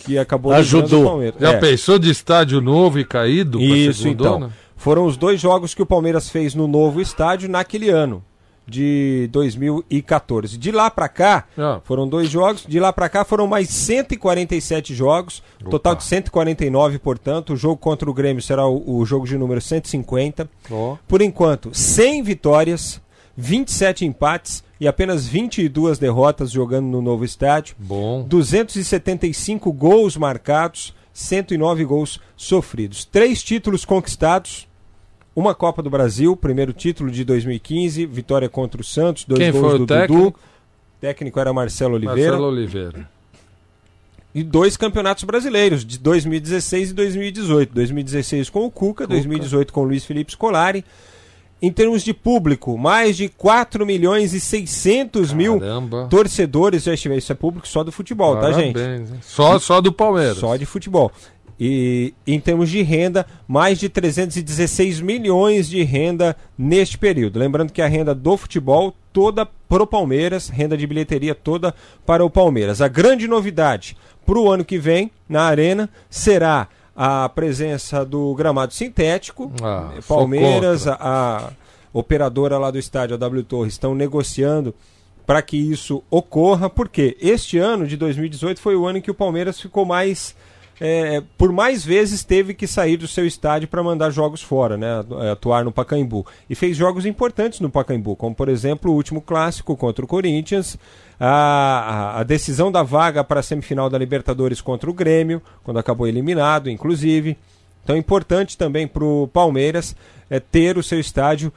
Que acabou Ajudou. o Palmeiras. Já É. pensou de estádio novo e caído? Isso, então. Foram os dois jogos que o Palmeiras fez no novo estádio naquele ano de 2014. De lá pra cá, Ah. foram dois jogos. De lá pra cá foram mais 147 jogos, total de 149, portanto. O jogo contra o Grêmio será o, o jogo de número 150. Ó. Por enquanto, 100 vitórias, 27 empates e apenas 22 derrotas jogando no novo estádio. Bom. 275 gols marcados, 109 gols sofridos. Três títulos conquistados. Uma Copa do Brasil, primeiro título de 2015, vitória contra o Santos, dois Quem gols foi o do técnico? Dudu. técnico era Marcelo Oliveira. Marcelo Oliveira. E dois campeonatos brasileiros, de 2016 e 2018. 2016 com o Cuca, 2018 com o Luiz Felipe Scolari. Em termos de público, mais de 4 milhões e 600 mil Caramba. torcedores já estiveram. Isso é público só do futebol, tá, gente? Parabéns? Só, só do Palmeiras. Só de futebol. E em termos de renda, mais de 316 milhões de renda neste período. Lembrando que a renda do futebol toda para o Palmeiras, renda de bilheteria toda para o Palmeiras. A grande novidade para o ano que vem na Arena será a presença do gramado sintético. Ah, Palmeiras, a, a operadora lá do estádio, a W Torre, estão negociando para que isso ocorra, porque este ano de 2018 foi o ano em que o Palmeiras ficou mais. É, por mais vezes teve que sair do seu estádio para mandar jogos fora, né, atuar no Pacaembu. E fez jogos importantes no Pacaembu, como por exemplo o último clássico contra o Corinthians, a, a- a decisão da vaga para a semifinal da Libertadores contra o Grêmio, quando acabou eliminado, inclusive. Então é importante também para o Palmeiras é, ter o seu estádio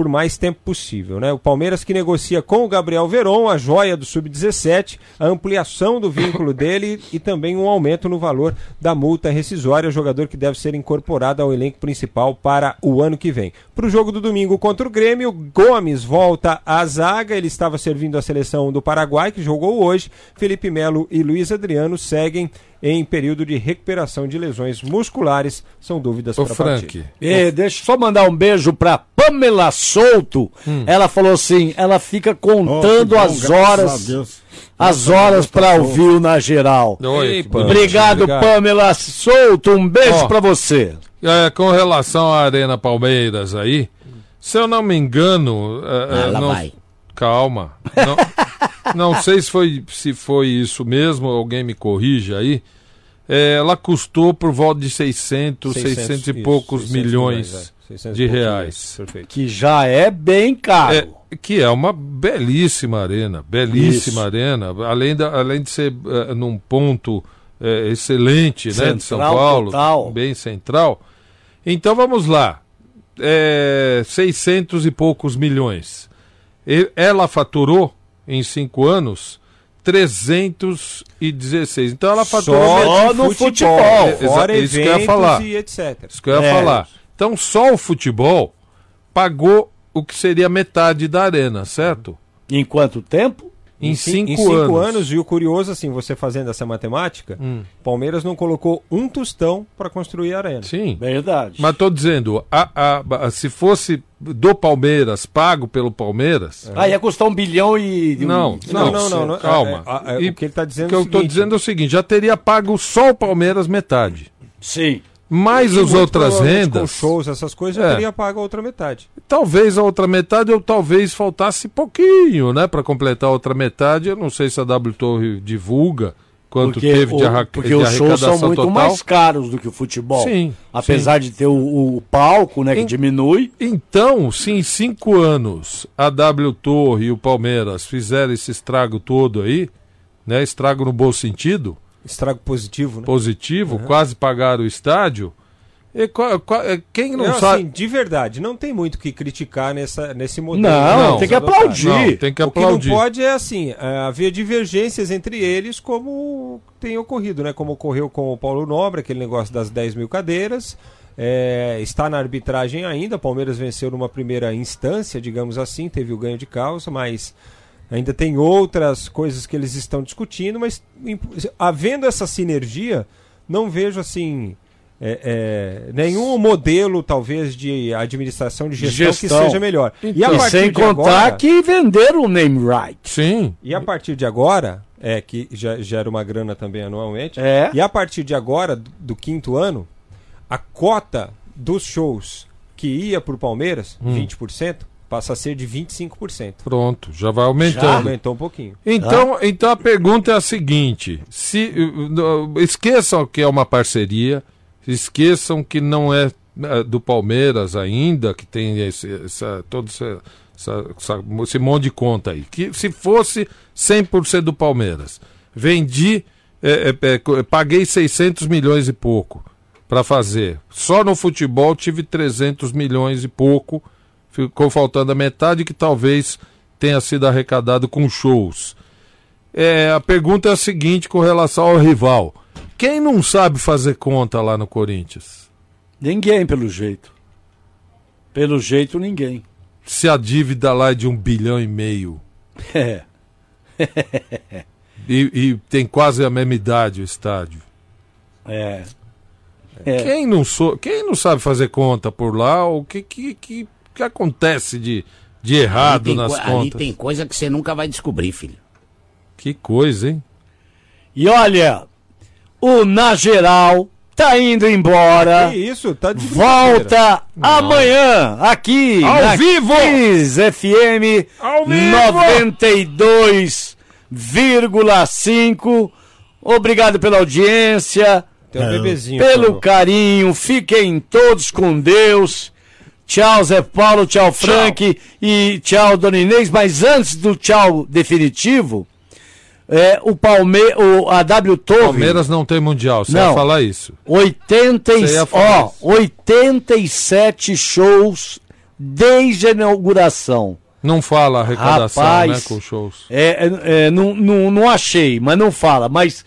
por mais tempo possível. Né? O Palmeiras que negocia com o Gabriel Veron, a joia do Sub-17, a ampliação do vínculo dele e também um aumento no valor da multa rescisória, jogador que deve ser incorporado ao elenco principal para o ano que vem. Para o jogo do domingo contra o Grêmio, Gomes volta à zaga, ele estava servindo a seleção do Paraguai, que jogou hoje. Felipe Melo e Luiz Adriano seguem em período de recuperação de lesões musculares. São dúvidas para a Frank. E deixa eu só mandar um beijo pra Pamela Souto. Ela falou assim, ela fica contando Hum. Oh, bom, as horas, as horas bom. ouvir o na geral. Oi, Obrigado, bonitinho, Pamela Souto. Um beijo Ó, pra você. É, com relação à Arena Palmeiras aí, se eu não me engano. é, é, não- vai. Calma. Não, não sei se foi, se foi isso mesmo, alguém me corrija aí. É, ela custou por volta de 600, 600, 600, e isso, poucos 600 milhões, milhões, é. 600 de reais. perfeito. Que já é bem caro. É, que é uma belíssima arena, belíssima Isso. arena, além, da, além de ser eh, num ponto eh, excelente, né, de São Paulo, total. bem central. Então vamos lá, é, 600 e poucos milhões. E- ela faturou em cinco anos 316. Então ela faturou Só no futebol. É, exa- Fora isso que eu ia falar. e etc. Isso que eu ia É. falar. Então só o futebol pagou o que seria metade da arena, certo? Em quanto tempo? Em, ci- cinco, em cinco anos. anos. E o curioso, assim, você fazendo essa matemática, Hum. Palmeiras não colocou um tostão para construir a arena. Sim. Verdade. Mas tô dizendo, a- a- a- se fosse do Palmeiras, pago pelo Palmeiras. Ah, ia custar um bilhão e. Não, Não, não, não, não, não, calma. é, é, é, E o que ele tá dizendo o que é o eu seguinte- dizendo é o seguinte: já teria pago só o Palmeiras metade. Sim. Mais E as outras provavelmente Com rendas. shows, essas coisas, É. já teria pago a outra metade. Talvez a outra metade, ou talvez faltasse pouquinho, né? Para completar a outra metade. Eu não sei se a W Torre divulga quanto Porque, teve de, o- arra porque de os shows são muito total. mais caros do que o futebol. Sim, Apesar de ter o, o palco, né, que Em- diminui. Então, se em cinco anos a W Torre e o Palmeiras fizeram esse estrago todo aí, né? Estrago no bom sentido, Estrago positivo, né? positivo, Uhum. quase pagaram o estádio. E qua- qua- é, quem não, Não, sabe. assim, de verdade, não tem muito o que criticar nessa, nesse modelo. Não, que tem que aplaudir. Não, tem que o que aplaudir. não pode é assim, é, haver divergências entre eles, como tem ocorrido, né? Como ocorreu com o Paulo Nobre, aquele negócio das 10 mil cadeiras. É, está na arbitragem ainda. O Palmeiras venceu numa primeira instância, digamos assim, teve o ganho de causa, mas ainda tem outras coisas que eles estão discutindo. Mas havendo essa sinergia, não vejo assim. é, é, nenhum modelo, talvez, de administração de gestão, que Gestão. seja melhor. e a E partir sem de contar agora, que venderam o name right. Sim. e a partir de agora, é que já gera uma grana também anualmente. É. E a partir de agora, do, do quinto ano, a cota dos shows que ia para o Palmeiras, Hum. 20%, passa a ser de 25%. Pronto, já vai Já aumentando. aumentou um pouquinho. Então, então a pergunta é a seguinte: se uh, esqueçam que é uma parceria, esqueçam que não é uh, do Palmeiras ainda, que tem esse, essa, todo esse, essa- essa- esse monte de conta aí. Que se fosse 100% do Palmeiras, vendi, eh, eh, eh, co- paguei 600 milhões e pouco para fazer. Só no futebol tive 300 milhões e pouco, ficou faltando a metade que talvez tenha sido arrecadado com shows. É, a pergunta é a seguinte com relação ao rival. Quem não sabe fazer conta lá no Corinthians? Ninguém, pelo jeito. Pelo jeito, ninguém. Se a dívida lá é de um bilhão e meio. É. E, e tem quase a mesma idade o estádio. É. É. Quem, não so, quem não sabe fazer conta por lá, o que, que, que, que acontece de, de errado ali tem, nas co- ali contas? tem coisa que você nunca vai descobrir, filho. Que coisa, hein? E olha, o Na Geral tá indo embora. Que isso? Tá de Volta amanhã aqui Ao na vivo! Kiss FM Ao vivo! 92,5. Obrigado pela audiência. Tem um bebezinho, Pelo falou. carinho. Fiquem todos com Deus. Tchau, Zé Paulo. Tchau, Frank. E tchau, Dona Inês. Mas antes do tchau definitivo, é, o Palme o, a W Torre. Palmeiras não tem mundial, você Não. ia falar isso. 80 e- Você ia falar ó, 87 shows desde a inauguração. Não fala arrecadação, Rapaz, né, com shows. É, é, é, não, não, não achei, mas não fala. Mas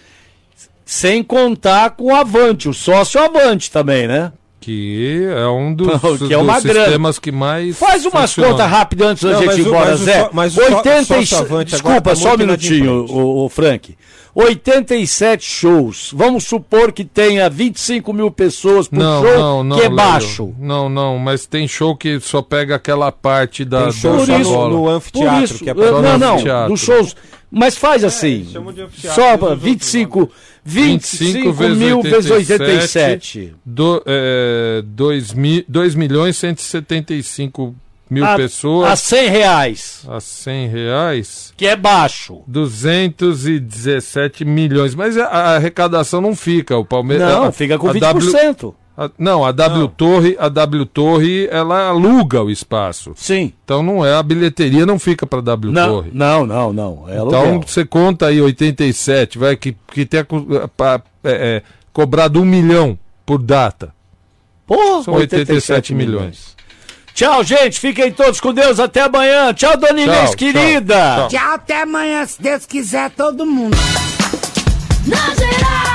sem contar com o Avante, o sócio Avante também, né? Que é um dos, Que é uma dos grana. sistemas que mais. Faz umas contas rápidas antes da Não, gente ir embora, Zé. só- mas o só- 87 sócio Avante agora Desculpa, tá só um minutinho, o, o Frank. 87 shows. Vamos supor que tenha 25 mil pessoas por Não, show, não, não. que é Léo. baixo. Não, não, mas tem show que só pega aquela parte da, Tem show da só no- bola. no anfiteatro, Por isso, que é Só no não, não, anfiteatro. dos shows. Mas faz assim. só para 25, 25 mil vezes 87. Do, é, 2, mi, 2 milhões 175 mil A- pessoas. a 100 reais. A 100 reais. Que é baixo. 217 milhões. Mas a, a arrecadação não fica. O Palmeiras. Não, a- fica com a 20%. A- não, a W Torre, a W Torre, ela aluga o espaço. Sim. Então não é a bilheteria não fica para W Não, Torre. não, não, não. É Então você conta aí 87, vai que que pa- é, é, cobrado um milhão por data. Porra, São 87 milhões. Tchau, gente. Fiquem todos com Deus. Até amanhã. Tchau, Dona Inês, tchau, querida. Tchau, até amanhã, se Deus quiser, todo mundo. Na geral.